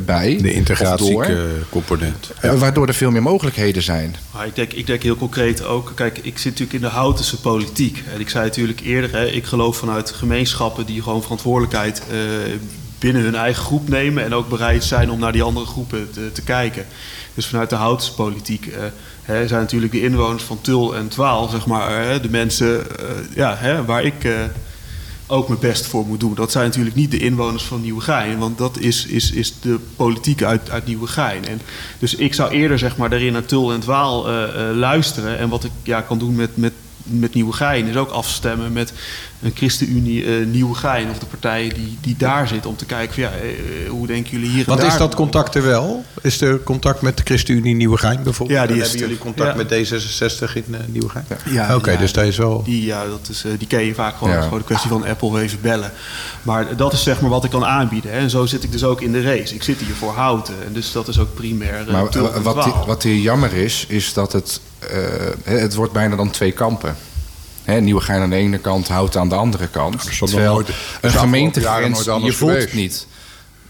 bij. De integratiecomponent. Waardoor er veel meer mogelijkheden zijn. Maar ik denk, ik denk heel concreet ook, kijk, ik zit natuurlijk in de Houtense politiek. En ik zei natuurlijk eerder, hè, ik geloof vanuit gemeenschappen die gewoon verantwoordelijkheid eh, binnen hun eigen groep nemen. En ook bereid zijn om naar die andere groepen te, te kijken. Dus vanuit de Houtense politiek eh, hè, zijn natuurlijk de inwoners van Tul en Twaal, zeg maar, hè, de mensen eh, ja, hè, waar ik. eh, ook mijn best voor moet doen. Dat zijn natuurlijk niet de inwoners van Nieuwegein, want dat is, is, is de politiek uit, uit Nieuwegein. En dus ik zou eerder zeg maar, daarin naar Tul en eh, eh, luisteren. En wat ik ja, kan doen met, met, met Nieuwegein is ook afstemmen met een ChristenUnie eh Nieuwegein of de partijen die, die daar zitten om te kijken van, ja, eh, eh, hoe denken jullie hier en Want daar is dat contact er wel? Is er contact met de ChristenUnie Nieuwegein bijvoorbeeld? Ja, die hebben er. jullie contact Ja. met D66 in uh, Nieuwegein? Ja, Oké, ja, dus dat is wel... Die, ja, dat is, eh, die ken je vaak gewoon. Ja. Het is gewoon een kwestie van Apple even bellen. Maar dat is zeg maar wat ik kan aanbieden. Hè. En zo zit ik dus ook in de race. Ik zit hier voor houten. En dus dat is ook primair. Maar wat, wat hier jammer is, is dat het, het wordt bijna dan twee kampen. Hè, Nieuwegein aan de ene kant, Hout aan de andere kant. nog Terwijl nooit- een gemeentegrens, je voelt het niet.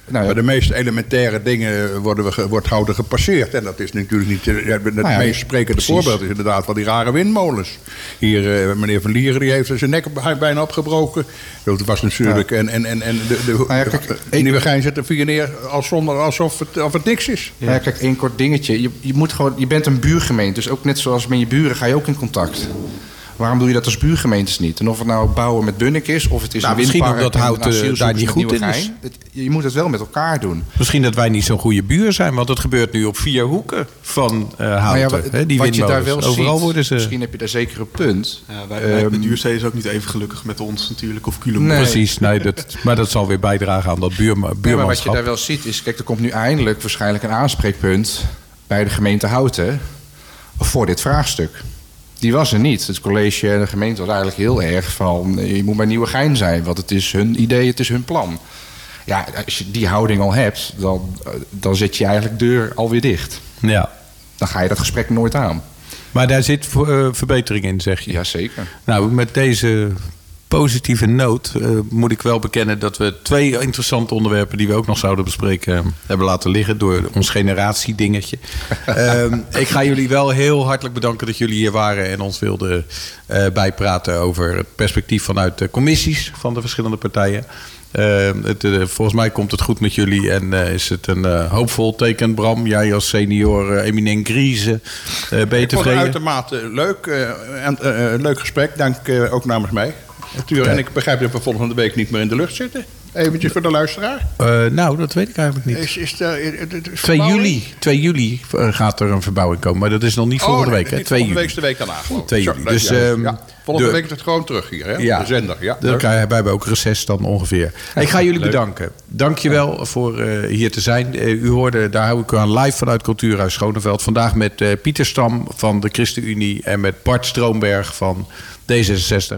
Nou ja, Maar de meest elementaire dingen worden we, wordt houden gepasseerd. En dat is natuurlijk niet... eh, ja, Het Nou ja, meest sprekende precies. voorbeeld is inderdaad van die rare windmolens. Hier, eh, meneer Van Lieren die heeft zijn nek bijna opgebroken. Dat was natuurlijk... En, en, en, en de, de, Nou ja, kijk, de zet er vier neer als zonder, alsof, het, of het niks is. Ja. kijk, één kort dingetje. Je, je, moet gewoon, je bent een buurgemeente, dus ook net zoals met je buren ga je ook in contact. Waarom doe je dat als buurgemeentes niet? En of het nou bouwen met Bunnik is, of het is Nou, een misschien windpark omdat en Houten asielzoekers daar niet goed in is. Het- je moet het wel met elkaar doen. Misschien dat wij niet zo'n goede buur zijn, want het gebeurt nu op vier hoeken van eh Maar houten. ja, wat, hè, die wat je daar wel Overal ziet, worden ze... misschien heb je daar zeker een punt. Ja, wij, wij Ehm, bij Duurzee is ook niet even gelukkig met ons natuurlijk. Of Culemborg. Nee. Precies, nee, dat, maar dat zal weer bijdragen aan dat buurma, Nee, maar wat je daar wel ziet is, kijk, er komt nu eindelijk waarschijnlijk een aanspreekpunt bij de gemeente Houten voor dit vraagstuk. Die was er niet. Het college en de gemeente was eigenlijk heel erg van, eh, je moet bij Nieuwegein zijn, want het is hun idee, het is hun plan. Ja, als je die houding al hebt, dan, eh, dan zet je eigenlijk deur alweer dicht. Ja. Dan ga je dat gesprek nooit aan. Maar daar zit eh, verbetering in, zeg je. Jazeker. Nou, met deze positieve noot eh, moet ik wel bekennen dat we twee interessante onderwerpen die we ook nog zouden bespreken eh, hebben laten liggen door ons generatiedingetje. Ehm, ik ga jullie wel heel hartelijk bedanken dat jullie hier waren en ons wilden eh, bijpraten over het perspectief vanuit de commissies van de verschillende partijen. Ehm, het, volgens mij komt het goed met jullie en is het een hoopvol teken. Bram, jij als senior eminent Grieze, ben je Ik vond het uitermate leuk. en, leuk gesprek. Dank ook namens mij. Natuurlijk. En ik begrijp dat we volgende week niet meer in de lucht zitten. Eventjes voor de luisteraar. Eh, nou, dat weet ik eigenlijk niet. Is, is, er- is- is- is 2 verbouwing? juli, 2 juli eh, gaat er een verbouwing komen. Maar dat is nog niet volgende Oh, nee, week, hè? niet 2 volgende juli. week is de week daarna, geloof ik. 2 Zo, juli. Dus, ja, ehm, ja. Volgende de- week is het gewoon terug hier, hè? Ja. De zender, ja. Dan krijgen wij hebben ook reces dan ongeveer. Ik ga jullie bedanken. Dank je wel voor eh, hier te zijn. Eh, u hoorde, daar hou ik u aan live vanuit Cultuurhuis Schoneveld. Vandaag met eh, Pieter Stam van de ChristenUnie en met Bart Stroomberg van D66.